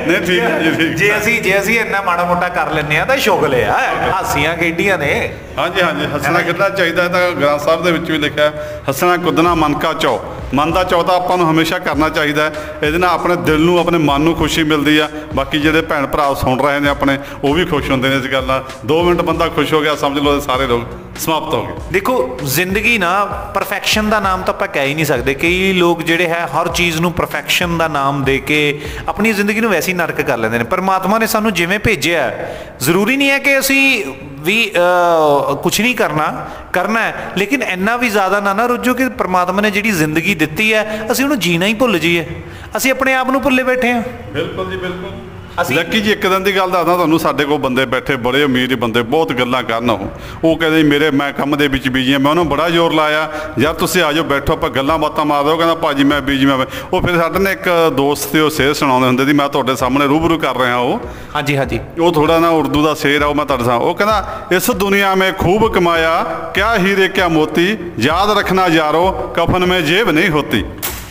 ਨਹੀਂ ਠੀਕ ਹੈ ਜੀ ਠੀਕ ਜੇ ਅਸੀਂ ਜੇ ਅਸੀਂ ਇੰਨਾ ਮਾੜਾ ਮੋਟਾ ਕਰ ਲੈਂਦੇ ਆ ਤਾਂ ਸ਼ੁਗਲ ਆ ਹਾਸੀਆਂ ਖੇਡੀਆਂ ਨੇ। ਹਾਂਜੀ ਹਾਂਜੀ ਹੱਸਣਾ ਖੇਡਣਾ ਚਾਹੀਦਾ ਹੈ ਤਾਂ ਗ੍ਰੰਥ ਸਾਹਿਬ ਦੇ ਵਿੱਚ ਵੀ ਲਿਖਿਆ ਹੱਸਣਾ ਕੁੱਦਣਾ ਮਨ ਕਾ ਚੋ। ਮਨ ਦਾ ਚੌ ਤਾਂ ਆਪਾਂ ਨੂੰ ਹਮੇਸ਼ਾ ਕਰਨਾ ਚਾਹੀਦਾ। ਇਹਦੇ ਨਾਲ ਆਪਣੇ ਦਿਲ ਨੂੰ ਆਪਣੇ ਮਨ ਨੂੰ ਖੁਸ਼ੀ ਮਿਲਦੀ ਆ। ਬਾਕੀ ਜਿਹੜੇ ਭੈਣ ਭਰਾ ਸੁਣ ਰਹੇ ਨੇ ਆਪਣੇ ਉਹ ਵੀ ਖੁਸ਼ ਹੁੰਦੇ ਨੇ ਇਸ ਗੱਲ ਨਾਲ। 2 ਮਿੰਟ ਬੰਦਾ ਖੁਸ਼ ਹੋ ਗਿਆ ਸਮਝ ਲਓ ਸਾਰੇ ਲੋਕ। ਸਮਾਪਤ ਹੋ ਗਏ ਦੇਖੋ ਜ਼ਿੰਦਗੀ ਨਾ ਪਰਫੈਕਸ਼ਨ ਦਾ ਨਾਮ ਤਾਂ ਆਪਾਂ ਕਹਿ ਹੀ ਨਹੀਂ ਸਕਦੇ। ਕਈ ਲੋਕ ਜਿਹੜੇ ਹੈ ਹਰ ਚੀਜ਼ ਨੂੰ ਪਰਫੈਕਸ਼ਨ ਦਾ ਨਾਮ ਦੇ ਕੇ ਆਪਣੀ ਜ਼ਿੰਦਗੀ ਨੂੰ ਵੈਸੇ ਹੀ ਨਰਕ ਕਰ ਲੈਂਦੇ ਨੇ। ਪਰਮਾਤਮਾ ਨੇ ਸਾਨੂੰ ਜਿਵੇਂ ਭੇਜਿਆ ਹੈ, ਜ਼ਰੂਰੀ ਨਹੀਂ ਹੈ ਕਿ ਅਸੀਂ ਵੀ ਕੁਝ ਨਹੀਂ ਕਰਨਾ ਕਰਨਾ ਹੈ। ਲੇਕਿਨ ਇੰਨਾ ਵੀ ਜ਼ਿਆਦਾ ਨਾ ਨਾ ਰੁੱਝੋ ਕਿ ਪਰਮਾਤਮਾ ਨੇ ਜਿਹੜੀ ਜ਼ਿੰਦਗੀ ਦਿੱਤੀ ਹੈ ਅਸੀਂ ਉਹਨੂੰ ਜੀਣਾ ਹੀ ਭੁੱਲ ਜਾਈਏ। ਅਸੀਂ ਆਪਣੇ ਆਪ ਨੂੰ ਭੁੱਲੇ ਬੈਠੇ ਹਾਂ। ਬਿਲਕੁਲ ਜੀ ਬਿਲਕੁਲ। ਅਸੀਂ- ਲੱਕੀ ਜੀ ਇੱਕ ਦਿਨ ਦੀ ਗੱਲ ਦੱਸਦਾ ਤੁਹਾਨੂੰ ਸਾਡੇ ਕੋਲ ਬੰਦੇ ਬੈਠੇ ਬੜੇ ਅਮੀਰ ਬੰਦੇ ਬਹੁਤ ਗੱਲਾਂ ਕਰਨ ਉਹ। ਉਹ ਕਹਿੰਦੇ ਮੇਰੇ ਮੈਂ ਕੰਮ ਦੇ ਵਿੱਚ ਬਿਜ਼ੀ ਆ ਮੈਂ ਉਹਨੂੰ ਬੜਾ ਜ਼ੋਰ ਲਾਇਆ। ਯਾਰ ਤੁਸੀਂ ਆਜੋ ਬੈਠੋ ਆਪਾਂ ਗੱਲਾਂ ਬਾਤਾਂ ਮਾਰਦੇ ਉਹ ਕਹਿੰਦਾ ਭਾਜੀ ਮੈਂ ਬਿਜ਼ੀ ਮੈਂ ਉਹ ਫਿਰ ਸਾਡੇ ਨਾਲ ਇੱਕ ਦੋਸਤ ਤੇ ਉਹ ਸ਼ੇਰ ਸੁਣਾਉਂਦੇ ਹੁੰਦੇ ਸੀ ਮੈਂ ਤੁਹਾਡੇ ਸਾਹਮਣੇ ਰੂਬਰੂ ਕਰ ਰਿਹਾ ਉਹ। ਹਾਂਜੀ ਹਾਂਜੀ। ਉਹ ਥੋੜਾ ਨਾ ਉਰਦੂ ਦਾ ਸ਼ੇਰ ਆ ਉਹ ਮੈਂ ਤੁਹਾਡੇ ਸਾਹਮਣੇ ਉਹ ਕਹਿੰਦਾ ਇਸ ਦੁਨੀਆ ਮੇ ਖੂਬ ਕਮਾਇਆ ਕਿਆ ਹੀਰੇ ਕਿਆ ਮੋਤੀ ਯਾਦ ਰੱਖਣਾ ਯਾਰੋ ਕਫਨ ਮੇ ਜੇਬ ਨਹੀਂ ਹੋਤੀ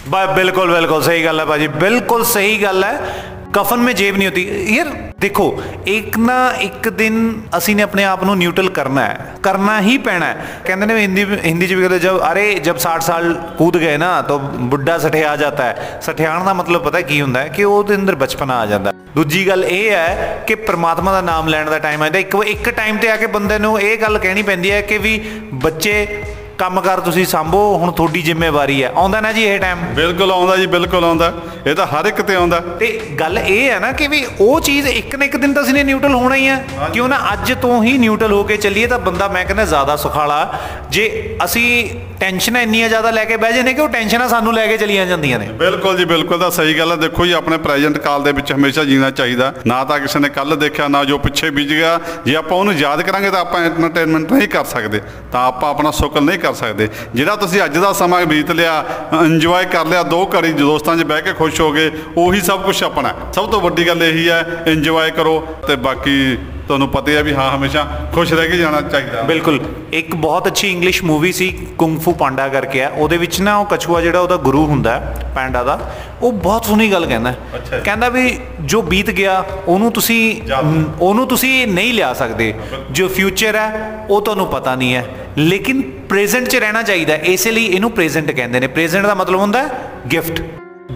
ਬਾ ਬਿਲਕੁਲ ਬਿਲਕੁਲ ਸਹੀ ਗੱਲ ਹੈ ਭਾਜੀ ਬਿਲਕੁਲ ਸਹੀ ਗੱਲ ਹੈ। ਕਫਨ में जेब नहीं होती यार ਦੇਖੋ ਇੱਕ ਨਾ ਇੱਕ ਦਿਨ ਅਸੀਂ ਨੇ ਆਪਣੇ ਆਪ ਨੂੰ ਨਿਊਟਰਲ ਕਰਨਾ ਹੈ ਕਰਨਾ ਹੀ ਪੈਣਾ ਹੈ ਕਹਿੰਦੇ ਨੇ ਹਿੰਦੀ ਹਿੰਦੀ ਚ ਵੀ ਕਹਿੰਦੇ ਜਬ ਅਰੇ ਜਬ 60 ਸਾਲ ਕੂਦ ਗਏ ਨਾ ਤਾਂ ਬੁੱਢਾ ਸਠਿਆ ਜਾਂਦਾ ਹੈ ਸਠਿਆਣ ਦਾ ਮਤਲਬ ਪਤਾ ਕੀ ਹੁੰਦਾ ਹੈ ਕਿ ਉਹਦੇ ਅੰਦਰ ਬਚਪਨਾ ਆ ਜਾਂਦਾ ਹੈ। ਦੂਜੀ ਗੱਲ ਇਹ ਹੈ ਕਿ ਪ੍ਰਮਾਤਮਾ ਦਾ ਨਾਮ ਲੈਣ ਦਾ ਟਾਈਮ ਆਉਂਦਾ ਇੱਕ ਇੱਕ ਟਾਈਮ ਤੇ ਆ ਕੇ ਬੰਦੇ ਨੂੰ ਇਹ ਗੱਲ ਕਹਿਣੀ ਪੈਂਦੀ ਹੈ ਕਿ ਵੀ ਬੱਚੇ ਕੰਮ ਕਰ ਤੁਸੀਂ ਸੰਭੋ ਹੁਣ ਤੁਹਾਡੀ ਜ਼ਿੰਮੇਵਾਰੀ ਹੈ। ਆਉਂਦਾ ਨਾ ਜੀ ਇਹ ਟਾਈਮ ਬਿਲਕੁਲ ਆਉਂਦਾ ਜੀ ਬਿਲਕੁਲ ਆਉਂਦਾ। ਇਹ ਤਾਂ ਹਰ ਇੱਕ ਤੇ ਆਉਂਦਾ। ਤੇ ਗੱਲ ਇਹ ਹੈ ਨਾ ਕਿ ਵੀ ਉਹ ਚੀਜ਼ ਇੱਕ ਨਾ ਇੱਕ ਦਿਨ ਤਾਂ ਅਸੀਂ ਨੇ ਨਿਊਟਰਲ ਹੋਣਾ ਹੀ ਹੈ ਕਿਉਂ ਨਾ ਅੱਜ ਤੋਂ ਹੀ ਨਿਊਟਰਲ ਹੋ ਕੇ ਚੱਲੀਏ ਤਾਂ ਬੰਦਾ ਮੈਂ ਕਹਿੰਦਾ ਜ਼ਿਆਦਾ ਸੁਖਾਲਾ। ਜੇ ਅਸੀਂ ਟੈਨਸ਼ਨਾਂ ਇੰਨੀਆਂ ਜ਼ਿਆਦਾ ਲੈ ਕੇ ਬਹਿ ਜਾਂਦੇ ਕਿ ਉਹ ਟੈਨਸ਼ਨਾਂ ਸਾਨੂੰ ਲੈ ਕੇ ਚਲੀਆਂ ਜਾਂਦੀਆਂ ਨੇ। ਬਿਲਕੁਲ ਜੀ ਬਿਲਕੁਲ ਤਾਂ ਸਹੀ ਗੱਲ ਹੈ ਦੇਖੋ ਜੀ ਆਪਣੇ ਪ੍ਰੈਜ਼ੈਂਟ ਕਾਲ ਦੇ ਵਿੱਚ ਹਮੇਸ਼ਾ ਜੀਣਾ ਚਾਹੀਦਾ। ਨਾ ਤਾਂ ਕਿਸੇ ਨੇ ਕੱਲ ਦੇਖਿਆ ਨਾ ਜੋ ਪਿੱਛੇ ਬੀਜ ਗਿਆ। ਜੇ ਆਪਾਂ ਉਹਨੂੰ ਯਾਦ ਕਰਾਂਗੇ ਤਾਂ ਆਪਾਂ ਐਂਟਰਟੇਨਮੈਂਟ ਨਹੀਂ ਕਰ ਸਕਦੇ। ਤਾਂ ਆਪਾਂ ਆਪਣਾ ਸੁਕਲ ਨਹੀਂ ਕਰ ਸਕਦੇ ਜਿਹੜਾ ਤੁਸੀਂ ਅੱਜ ਦਾ ਸਮਾਂ ਬੀਤ ਲਿਆ ਇੰਜੋਏ ਕਰ ਲਿਆ, ਦੋ ਘੜੀ ਦੋਸਤਾਂ 'ਚ ਬਹਿ ਕੇ ਖੁਸ਼ ਹੋ ਗਏ, ਉਹੀ ਸਭ ਕੁਝ ਆਪਣਾ ਹੈ। ਸਭ ਤੋਂ ਵੱਡੀ ਗੱਲ ਇਹੀ ਹੈ ਇੰਜੋਏ ਕਰੋ ਤੇ ਬਾਕੀ ਤੁਹਾਨੂੰ ਪਤਾ ਹੀ ਵੀ ਹਾਂ ਹਮੇਸ਼ਾ ਖੁਸ਼ ਰਹਿ ਕੇ ਜਾਣਾ ਚਾਹੀਦਾ। ਬਿਲਕੁਲ। ਇੱਕ ਬਹੁਤ ਅੱਛੀ ਇੰਗਲਿਸ਼ ਮੂਵੀ ਸੀ ਕੁੰਗ ਫੂ ਪਾਂਡਾ ਕਰਕੇ ਆ। ਉਹਦੇ ਵਿੱਚ ਨਾ ਉਹ ਕਛੂਆ ਜਿਹੜਾ ਉਹਦਾ ਗੁਰੂ ਹੁੰਦਾ ਪੈਂਡਾ ਦਾ ਉਹ ਬਹੁਤ ਸੋਹਣੀ ਗੱਲ ਕਹਿੰਦਾ। ਕਹਿੰਦਾ ਵੀ ਜੋ ਬੀਤ ਗਿਆ ਉਹਨੂੰ ਤੁਸੀਂ ਉਹਨੂੰ ਤੁਸੀਂ ਨਹੀਂ ਲਿਆ ਸਕਦੇ। ਜੋ ਫਿਊਚਰ ਹੈ ਉਹ ਤੁਹਾਨੂੰ ਪਤਾ ਨਹੀਂ ਹੈ। ਲੇਕਿਨ ਪ੍ਰੈਜ਼ੈਂਟ 'ਚ ਰਹਿਣਾ ਚਾਹੀਦਾ। ਇਸੇ ਲਈ ਇਹਨੂੰ ਪ੍ਰੈਜ਼ੈਂਟ ਕਹਿੰਦੇ ਨੇ। ਪ੍ਰੈਜ਼ੈਂਟ ਦਾ ਮਤਲਬ ਹੁੰਦਾ ਹੈ ਗਿਫਟ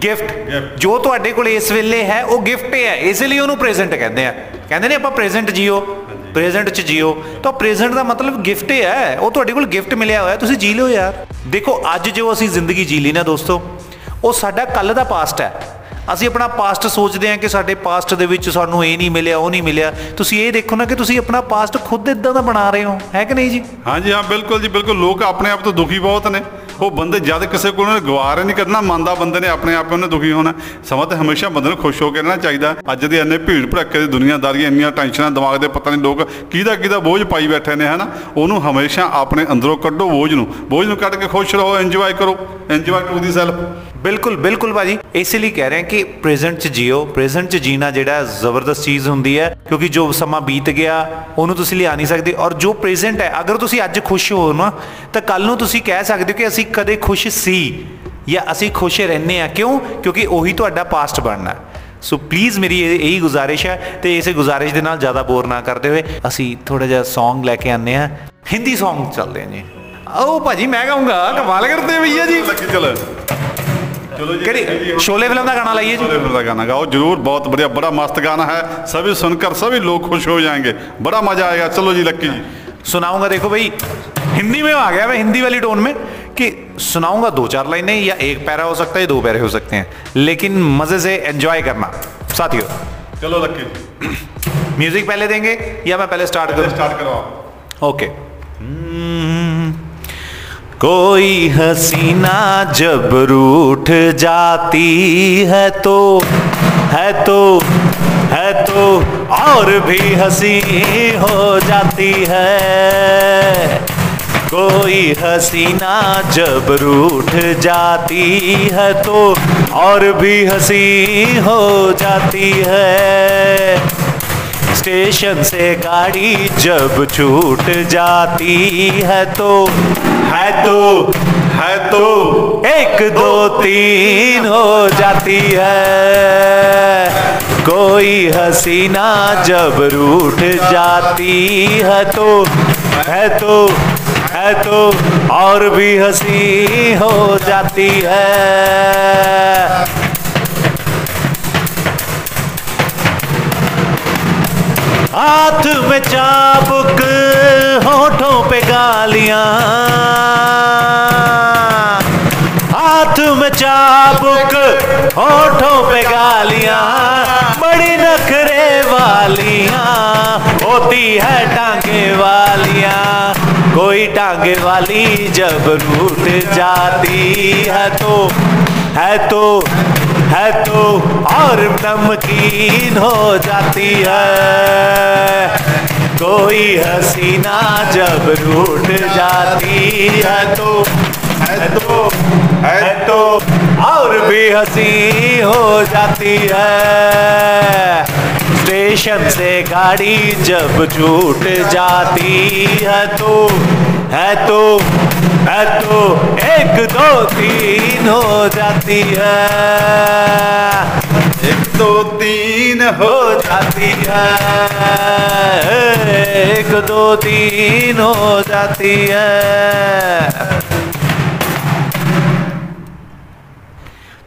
ਗਿਫਟ। ਜੋ ਤੁਹਾਡੇ ਕੋਲ ਇਸ ਵੇਲੇ ਹੈ ਉਹ ਗਿਫਟ ਹੈ। ਇਸੇ ਲਈ ਉਹਨੂੰ ਪ੍ਰੈਜ਼ੈਂਟ ਕਹਿੰਦੇ ਆ। ਕਹਿੰਦੇ ਨੇ ਆਪਾਂ ਪ੍ਰੈਜ਼ੈਂਟ ਜੀਓ। ਪ੍ਰੈਜ਼ੈਂਟ ਚ ਜੀਓ। ਤਾਂ ਪ੍ਰੈਜ਼ੈਂਟ ਦਾ ਮਤਲਬ ਗਿਫਟ ਹੀ ਹੈ। ਉਹ ਤੁਹਾਡੇ ਕੋਲ ਗਿਫਟ ਮਿਲਿਆ ਹੋਇਆ। ਤੁਸੀਂ ਜੀ ਲਿਓ ਯਾਰ। ਦੇਖੋ ਅੱਜ ਜੋ ਅਸੀਂ ਜ਼ਿੰਦਗੀ ਜੀ ਲਈ ਨਾ ਦੋਸਤੋ ਉਹ ਸਾਡਾ ਕੱਲ ਦਾ ਪਾਸਟ ਹੈ। ਅਸੀਂ ਆਪਣਾ ਪਾਸਟ ਸੋਚਦੇ ਹਾਂ ਕਿ ਸਾਡੇ ਪਾਸਟ ਦੇ ਵਿੱਚ ਸਾਨੂੰ ਇਹ ਨਹੀਂ ਮਿਲਿਆ ਉਹ ਨਹੀਂ ਮਿਲਿਆ। ਤੁਸੀਂ ਇਹ ਦੇਖੋ ਨਾ ਕਿ ਤੁਸੀਂ ਆਪਣਾ ਪਾਸਟ ਖੁਦ ਇਦਾਂ ਦਾ ਬਣਾ ਰਹੇ ਹੋ। ਹੈ ਕਿ ਨਹੀਂ ਜੀ? ਹਾਂਜੀ ਹਾਂ ਬਿਲਕੁਲ ਜੀ ਬਿਲਕੁਲ। ਲੋਕ ਆਪਣੇ ਆਪ ਤੋਂ ਦੁਖੀ ਬਹੁਤ ਨੇ। ਉਹ ਬੰਦੇ ਜਦ ਕਿਸੇ ਕੋਲ ਉਹਨੇ ਗਵਾਰ ਨਹੀਂ ਕਰਨਾ ਮੰਨਦਾ ਬੰਦੇ ਨੇ, ਆਪਣੇ ਆਪ ਉਹਨੇ ਦੁਖੀ ਹੋਣਾ। ਸਮਾਂ ਤੇ ਹਮੇਸ਼ਾ ਬੰਦੇ ਨੂੰ ਖੁਸ਼ ਹੋ ਕੇ ਰਹਿਣਾ ਚਾਹੀਦਾ। ਅੱਜ ਦੀ ਇੰਨੇ ਭੀੜ ਭੜੱਕੇ ਦੀ ਦੁਨੀਆਦਾਰੀ, ਇੰਨੀਆਂ ਟੈਨਸ਼ਨਾਂ, ਦਿਮਾਗ ਦੇ ਪਤਾ ਨਹੀਂ ਲੋਕ ਕਿਹਦਾ ਕਿਹਦਾ ਬੋਝ ਪਾਈ ਬੈਠੇ ਨੇ, ਹਨਾ? ਉਹਨੂੰ ਹਮੇਸ਼ਾ ਆਪਣੇ ਅੰਦਰੋਂ ਕੱਢੋ ਬੋਝ ਨੂੰ। ਬੋਝ ਨੂੰ ਕੱਢ ਕੇ ਖੁਸ਼ ਰਹੋ ਇੰਜੋਏ ਕਰੋ। ਇੰਜੋਏ ਟੂ ਦੀ ਸੈਲਫ ਬਿਲਕੁਲ ਬਿਲਕੁਲ ਭਾਜੀ। ਇਸੇ ਲਈ ਕਹਿ ਰਹੇ ਹਾਂ ਕਿ ਪ੍ਰੈਜ਼ੈਂਟ 'ਚ ਜੀਓ। ਪ੍ਰੈਜ਼ੈਂਟ 'ਚ ਜੀਣਾ ਜਿਹੜਾ ਹੈ ਜ਼ਬਰਦਸਤ ਚੀਜ਼ ਹੁੰਦੀ ਹੈ, ਕਿਉਂਕਿ ਜੋ ਸਮਾਂ ਬੀਤ ਗਿਆ, ਉਹਨੂੰ ਤੁਸੀਂ ਲਿਆ ਨਹੀਂ ਸਕਦੇ। ਔਰ ਜੋ ਪ੍ਰੈਜ਼ੈਂਟ ਹੈ, ਅਗਰ ਤੁਸੀਂ ਅੱਜ ਖੁਸ਼ ਹੋ ਨਾ, ਤਾਂ ਕੱਲ ਨੂੰ ਤੁਸੀਂ ਕਹਿ ਸਕਦੇ ਹੋ ਕਿ ਅਸੀਂ ਕਦੇ ਖੁਸ਼ ਸੀ ਜਾਂ ਅਸੀਂ ਖੁਸ਼ ਰਹਿੰਦੇ ਆ ਕਿਉਂ ਕਿਉਂਕਿ ਉਹੀ ਤੁਹਾਡਾ ਪਾਸਟ ਬਣਨਾ ਹੈ। ਸੋ ਪਲੀਜ਼ ਮੇਰੀ ਇਹ ਇਹੀ ਗੁਜ਼ਾਰਿਸ਼ ਹੈ ਤੇ ਇਸੇ ਗੁਜ਼ਾਰਿਸ਼ ਦੇ ਨਾਲ ਜ਼ਿਆਦਾ ਬੋਰ ਨਾ ਕਰਦੇ ਹੋਏ ਅਸੀਂ ਥੋੜਾ ਜਿਹਾ Song ਲੈ ਕੇ ਆਨੇ ਆ ਹਿੰਦੀ Song ਚੱਲਦੇ ਆ ਜੀ ਆਓ ਭਾਜੀ ਮੈਂ ਗਾਉਂਗਾ ਕਮਾਲ ਕਰਦੇ ਭਈਆ ਜੀ ਚਲੋ ਚਲੋ ਜੀ ਕਿਹੜੀ ਸ਼ੋਲੇ ਫਿਲਮ ਦਾ ਗਾਣਾ ਲਾਈਏ ਜੀ शोले फिल्म का गाना गाओ जरूर बहुत बढ़िया बड़ा मस्त गाना है सभी सुनकर सभी लोग खुश हो जाएंगे बड़ा मजा आएगा चलो जी लक्की जी सुनाऊंगा देखो भाई हिंदी में आ गया मैं हिंदी वाली टोन में कि सुनाऊँगा दो चार लाइनें या एक पैरा हो सकता है दो पैरे हो सकते हैं। लेकिन मज़े से एंजॉय करना। साथियों। चलो लक्की म्यूज़िक पहले देंगे या मैं पहले स्टार्ट करूँ? स्टार्ट करो ओके कोई हसीना जब रूठ जाती है तो है तो है तो और भी हसी हो जाती है। कोई हसीना जब रूठ जाती है तो और भी हसी हो जाती है। स्टेशन से गाड़ी जब छूट जाती है तो है तो है तो एक दो तीन हो जाती है। कोई हसीना जब रूठ जाती है तो है तो है तो और भी हँसी हो जाती है। हाथ में चाबुक, होठों पे गालियाँ। हाथ में चाबुक, होठों पे गालियाँ। बड़ी नखरे वालियाँ, होती है टांगे वालियाँ। कोई टांगे वाली जब रूठ जाती है तो है तो है तो और नमकीन हो जाती है। कोई हसीना जब रूठ जाती है तो है तो है तो और भी हसी हो जाती है। स्टेशन से गाड़ी जब छूट जाती है तो है तो है तो एक दो तीन हो जाती है। एक दो तीन हो जाती है। एक दो तीन हो जाती है।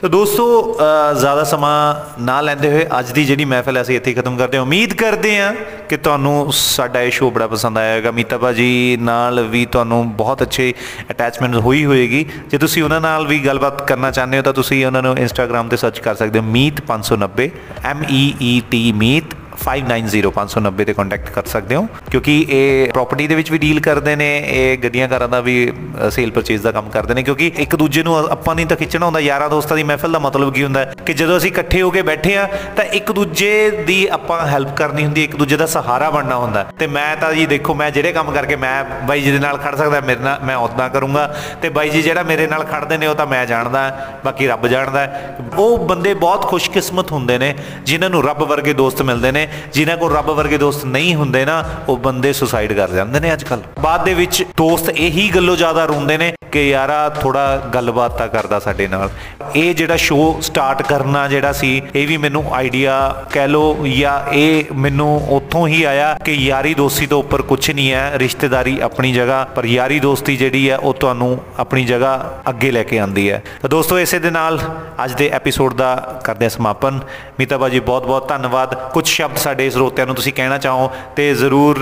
ਤਾਂ ਦੋਸਤੋ ਅ, ਜ਼ਿਆਦਾ ਸਮਾਂ ਨਾ ਲੈਂਦੇ ਹੋਏ ਅੱਜ ਦੀ ਜਿਹੜੀ ਮਹਿਫਲ ਹੈ ਅਸੀਂ ਇੱਥੇ ਹੀ ਖਤਮ ਕਰਦੇ ਹਾਂ। ਉਮੀਦ ਕਰਦੇ ਹਾਂ ਕਿ ਤੁਹਾਨੂੰ ਸਾਡਾ ਇਹ ਸ਼ੋਅ ਬੜਾ ਪਸੰਦ ਆਏਗਾ ਮੀਤਾ ਭਾਜੀ ਨਾਲ ਵੀ ਤੁਹਾਨੂੰ ਬਹੁਤ ਅੱਛੇ ਅਟੈਚਮੈਂਟ ਹੋਈ ਹੋਏਗੀ। ਜੇ ਤੁਸੀਂ ਉਹਨਾਂ ਨਾਲ ਵੀ ਗੱਲਬਾਤ ਕਰਨਾ ਚਾਹੁੰਦੇ ਹੋ ਤਾਂ ਤੁਸੀਂ ਉਹਨਾਂ ਨੂੰ ਇੰਸਟਾਗ੍ਰam ਤੇ ਸਰਚ ਕਰ ਸਕਦੇ ਹੋ। ਮੀਤ 590 M E E T ਮੀਤ 590590 ਤੇ ਕੰਟੈਕਟ ਕਰ ਸਕਦੇ ਹੋ। ਕਿਉਂਕਿ ਇਹ ਪ੍ਰਾਪਰਟੀ ਦੇ ਵਿੱਚ ਵੀ ਡੀਲ ਕਰਦੇ ਨੇ, ਇਹ ਗੱਡੀਆਂ ਕਾਰਾਂ ਦਾ ਵੀ ਸੇਲ ਪਰਚੇਸ ਦਾ ਕੰਮ ਕਰਦੇ ਨੇ। ਕਿਉਂਕਿ ਇੱਕ ਦੂਜੇ ਨੂੰ ਆਪਾਂ ਨਹੀਂ ਤਾਂ ਖਿੱਚਣਾ ਹੁੰਦਾ। ਯਾਰਾਂ ਦੋਸਤਾਂ ਦੀ ਮਹਿਫਿਲ ਦਾ ਮਤਲਬ ਕੀ ਹੁੰਦਾ ਹੈ? ਕਿ ਜਦੋਂ ਅਸੀਂ ਇਕੱਠੇ ਹੋ ਕੇ ਬੈਠੇ ਆ ਤਾਂ ਇੱਕ ਦੂਜੇ ਦੀ ਆਪਾਂ ਹੈਲਪ ਕਰਨੀ ਹੁੰਦੀ ਹੈ। ਇੱਕ ਦੂਜੇ ਦਾ ਸਹਾਰਾ ਬਣਨਾ ਹੁੰਦਾ ਹੈ। ਤੇ ਮੈਂ ਤਾਂ ਜੀ ਦੇਖੋ, ਮੈਂ ਜਿਹੜੇ ਕੰਮ ਕਰਕੇ ਮੈਂ ਬਾਈ ਜੀ ਦੇ ਨਾਲ ਖੜ ਸਕਦਾ, ਮੇਰੇ ਨਾਲ ਮੈਂ ਉਦਾਂ ਕਰੂੰਗਾ। ਤੇ ਬਾਈ ਜੀ ਜਿਹੜਾ ਮੇਰੇ ਨਾਲ ਖੜਦੇ ਨੇ, ਉਹ ਤਾਂ ਮੈਂ ਜਾਣਦਾ ਬਾਕੀ ਰੱਬ ਜਾਣਦਾ ਹੈ। ਉਹ ਬੰਦੇ ਬਹੁਤ ਖੁਸ਼ਕਿਸਮਤ ਹੁੰਦੇ ਨੇ, ਜਿਨ੍ਹਾਂ ਨੂੰ ਰੱਬ ਵਰਗੇ ਦੋਸਤ ਮਿਲਦੇ ਨੇ। ਜਿਨ੍ਹਾਂ ਕੋਲ ਰੱਬ ਵਰਗੇ ਦੋਸਤ ਨਹੀਂ ਹੁੰਦੇ ਨਾ, ਉਹ ਬੰਦੇ ਸੁਸਾਈਡ ਕਰ ਜਾਂਦੇ ਨੇ ਅੱਜ ਕੱਲ ਬਾਅਦ ਦੇ ਵਿੱਚ ਦੋਸਤ ਇਹੀ ਗੱਲੋਂ ਜ਼ਿਆਦਾ ਰੋਂਦੇ ਨੇ ਕਿ ਯਾਰਾ ਥੋੜਾ ਗੱਲਬਾਤ ਤਾਂ ਕਰਦਾ ਸਾਡੇ ਨਾਲ। ਇਹ ਜਿਹੜਾ ਸ਼ੋਅ ਸਟਾਰਟ ਕਰਨਾ ਜਿਹੜਾ ਸੀ, ਇਹ ਵੀ ਮੈਨੂੰ ਆਈਡੀਆ ਕਹਿ ਲੋ ਜਾਂ ਇਹ ਮੈਨੂੰ ਉੱਥੋਂ ਹੀ ਆਇਆ ਕਿ ਯਾਰੀ ਦੋਸਤੀ ਤੋਂ ਉੱਪਰ ਕੁਝ ਨਹੀਂ ਹੈ, ਰਿਸ਼ਤੇਦਾਰੀ ਆਪਣੀ ਜਗ੍ਹਾ, ਪਰ ਯਾਰੀ ਦੋਸਤੀ ਜਿਹੜੀ ਹੈ, ਉਹ ਤੁਹਾਨੂੰ ਆਪਣੀ ਜਗ੍ਹਾ ਅੱਗੇ ਲੈ ਕੇ ਆਂਦੀ ਹੈ। ਤਾਂ ਦੋਸਤੋ, ਇਸੇ ਦੇ ਨਾਲ ਅੱਜ ਦੇ ਐਪੀਸੋਡ ਦਾ ਕਰਦੇ ਹਾਂ ਸਮਾਪਨ। ਮੀਤਾ ਬਾਜੀ ਬਹੁਤ ਬਹੁਤ ਧੰਨਵਾਦ। ਕੁਝ ਸ਼ਬਦ ਸਾਡੇ ਸਰੋਤਿਆਂ ਨੂੰ ਤੁਸੀਂ ਕਹਿਣਾ ਚਾਹੋ ਤੇ ਜ਼ਰੂਰ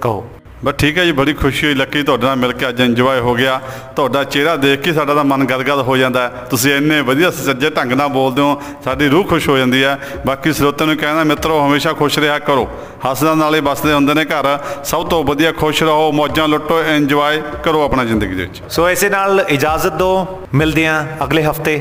ਕਹੋ। ਬਸ ਠੀਕ ਹੈ ਜੀ ਬੜੀ ਖੁਸ਼ੀ ਹੋਈ ਲੱਕੀ ਤੁਹਾਡੇ ਨਾਲ ਮਿਲ ਕੇ ਅੱਜ ਇੰਜੋਏ ਹੋ ਗਿਆ। ਤੁਹਾਡਾ ਚਿਹਰਾ ਦੇਖ ਕੇ ਸਾਡਾ ਤਾਂ ਮਨ ਗਦਗਦ ਹੋ ਜਾਂਦਾ। ਤੁਸੀਂ ਇੰਨੇ ਵਧੀਆ ਸੱਜੇ ਢੰਗ ਨਾਲ ਬੋਲਦੇ ਹੋ ਸਾਡੀ ਰੂਹ ਖੁਸ਼ ਹੋ ਜਾਂਦੀ ਹੈ। ਬਾਕੀ ਸਰੋਤਿਆਂ ਨੂੰ ਕਹਿਣਾ ਮਿੱਤਰੋ ਹਮੇਸ਼ਾ ਖੁਸ਼ ਰਿਹਾ ਕਰੋ। ਹੱਸਦਾ ਨਾਲੇ ਬਸਦੇ ਹੁੰਦੇ ਨੇ ਘਰ। ਸਭ ਤੋਂ ਵਧੀਆ ਖੁਸ਼ ਰਹੋ ਮੌਜਾਂ ਲੁੱਟੋ ਇੰਜੋਏ ਕਰੋ ਆਪਣਾ ਜ਼ਿੰਦਗੀ ਦੇ ਵਿੱਚ। ਸੋ ਇਸੇ ਨਾਲ ਇਜਾਜ਼ਤ ਦਿਓ। ਮਿਲਦੇ ਹਾਂ ਅਗਲੇ ਹਫ਼ਤੇ।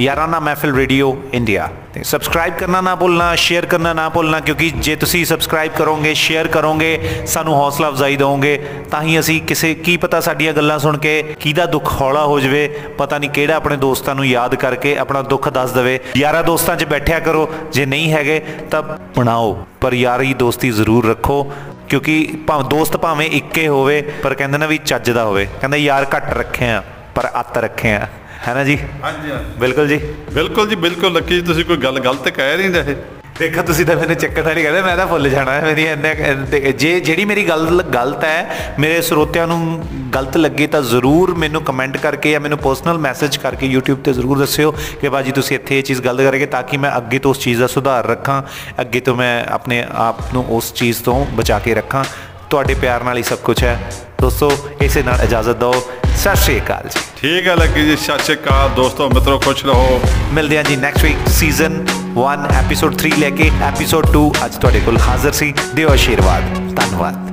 ਯਾਰਾਨਾ ਮਹਿਫਿਲ ਰੇਡੀਓ ਇੰਡੀਆ ਤੇ ਸਬਸਕ੍ਰਾਈਬ ਕਰਨਾ ਨਾ ਭੁੱਲਣਾ ਸ਼ੇਅਰ ਕਰਨਾ ਨਾ ਭੁੱਲਣਾ, ਕਿਉਂਕਿ ਜੇ ਤੁਸੀਂ ਸਬਸਕ੍ਰਾਈਬ ਕਰੋਗੇ ਸ਼ੇਅਰ ਕਰੋਗੇ, ਸਾਨੂੰ ਹੌਸਲਾ ਅਫਜ਼ਾਈ ਦਿਓਗੇ ਤਾਂ ਹੀ ਅਸੀਂ ਕਿਸੇ, ਕੀ ਪਤਾ ਸਾਡੀਆਂ ਗੱਲਾਂ ਸੁਣ ਕੇ ਕਿਹਦਾ ਦੁੱਖ ਹੌਲਾ ਹੋ ਜਾਵੇ, ਪਤਾ ਨਹੀਂ ਕਿਹੜਾ ਆਪਣੇ ਦੋਸਤਾਂ ਨੂੰ ਯਾਦ ਕਰਕੇ ਆਪਣਾ ਦੁੱਖ ਦੱਸ ਦੇਵੇ। ਯਾਰਾ ਦੋਸਤਾਂ 'ਚ ਬੈਠਿਆ ਕਰੋ, ਜੇ ਨਹੀਂ ਹੈਗੇ, ਤਾਂ ਬਣਾਓ, ਪਰ ਯਾਰੀ ਦੋਸਤੀ ਜ਼ਰੂਰ ਰੱਖੋ, ਕਿਉਂਕਿ ਭਾਵੇਂ, ਦੋਸਤ ਭਾਵੇਂ ਇੱਕੇ ਹੋਵੇ, ਪਰ ਕਹਿੰਦੇ ਨਾ ਵੀ ਚੱਜ ਦਾ ਹੋਵੇ। ਕਹਿੰਦੇ ਯਾਰ ਘੱਟ ਰੱਖੇ ਆ, ਪਰ ਅੱਤ ਰੱਖੇ ਆ। ਹੈ ਨਾ ਜੀ? ਹਾਂਜੀ ਬਿਲਕੁਲ ਜੀ। ਬਿਲਕੁਲ ਜੀ ਬਿਲਕੁਲ। ਲੱਕੀ ਜੀ ਤੁਸੀਂ ਕੋਈ ਗੱਲ ਗਲਤ ਕਹਿ ਨਹੀਂ ਰਹੇ ਦੇਖੋ ਤੁਸੀਂ ਤਾਂ ਮੈਨੂੰ ਚੱਕਰ ਨਹੀਂ ਕਹਿੰਦੇ ਮੈਂ ਤਾਂ ਭੁੱਲ ਜਾਣਾ ਹੈ। ਮੇਰੀ ਇੰਨੇ ਜੇ ਜਿਹੜੀ ਮੇਰੀ ਗੱਲ ਗਲਤ ਹੈ ਮੇਰੇ ਸਰੋਤਿਆਂ ਨੂੰ ਗਲਤ ਲੱਗੇ ਤਾਂ ਜ਼ਰੂਰ ਮੈਨੂੰ ਕਮੈਂਟ ਕਰਕੇ ਜਾਂ ਮੈਨੂੰ ਪਰਸਨਲ ਮੈਸੇਜ ਕਰਕੇ YouTube ਤੇ ਜ਼ਰੂਰ ਦੱਸਿਓ ਕਿ ਬਾਜੀ ਤੁਸੀਂ ਇੱਥੇ ਇਹ ਚੀਜ਼ ਗਲਤ ਕਰਕੇ ਤਾਂ ਕਿ ਮੈਂ ਅੱਗੇ ਤੋਂ ਉਸ ਚੀਜ਼ ਦਾ ਸੁਧਾਰ ਰੱਖਾਂ ਅੱਗੇ ਤੋਂ ਮੈਂ ਆਪਣੇ ਆਪ ਨੂੰ ਉਸ ਚੀਜ਼ ਤੋਂ ਬਚਾ ਕੇ ਰੱਖਾਂ। ਤੁਹਾਡੇ ਪਿਆਰ ਨਾਲ ਹੀ ਸਭ ਕੁਝ ਹੈ। ਦੋਸਤੋ ਇਸੇ ਨਾਲ ਇਜਾਜ਼ਤ ਦਿਓ। ਸਤਿ ਸ਼੍ਰੀ ਅਕਾਲ ਜੀ। ਠੀਕ ਹੈ ਲੱਕੀ ਜੀ ਸਤਿ ਸ਼੍ਰੀ ਅਕਾਲ। ਦੋਸਤੋ ਮਿੱਤਰੋ ਖੁਸ਼ ਰਹੋ। ਮਿਲਦੇ ਹਾਂ ਜੀ ਨੈਕਸਟ ਵੀਕ ਸੀਜ਼ਨ 1 ਐਪੀਸੋਡ 3 ਲੈ ਕੇ। ਐਪੀਸੋਡ 2 ਅੱਜ ਤੁਹਾਡੇ ਕੋਲ ਹਾਜ਼ਰ ਸੀ। ਦਿਓ ਆਸ਼ੀਰਵਾਦ ਧੰਨਵਾਦ।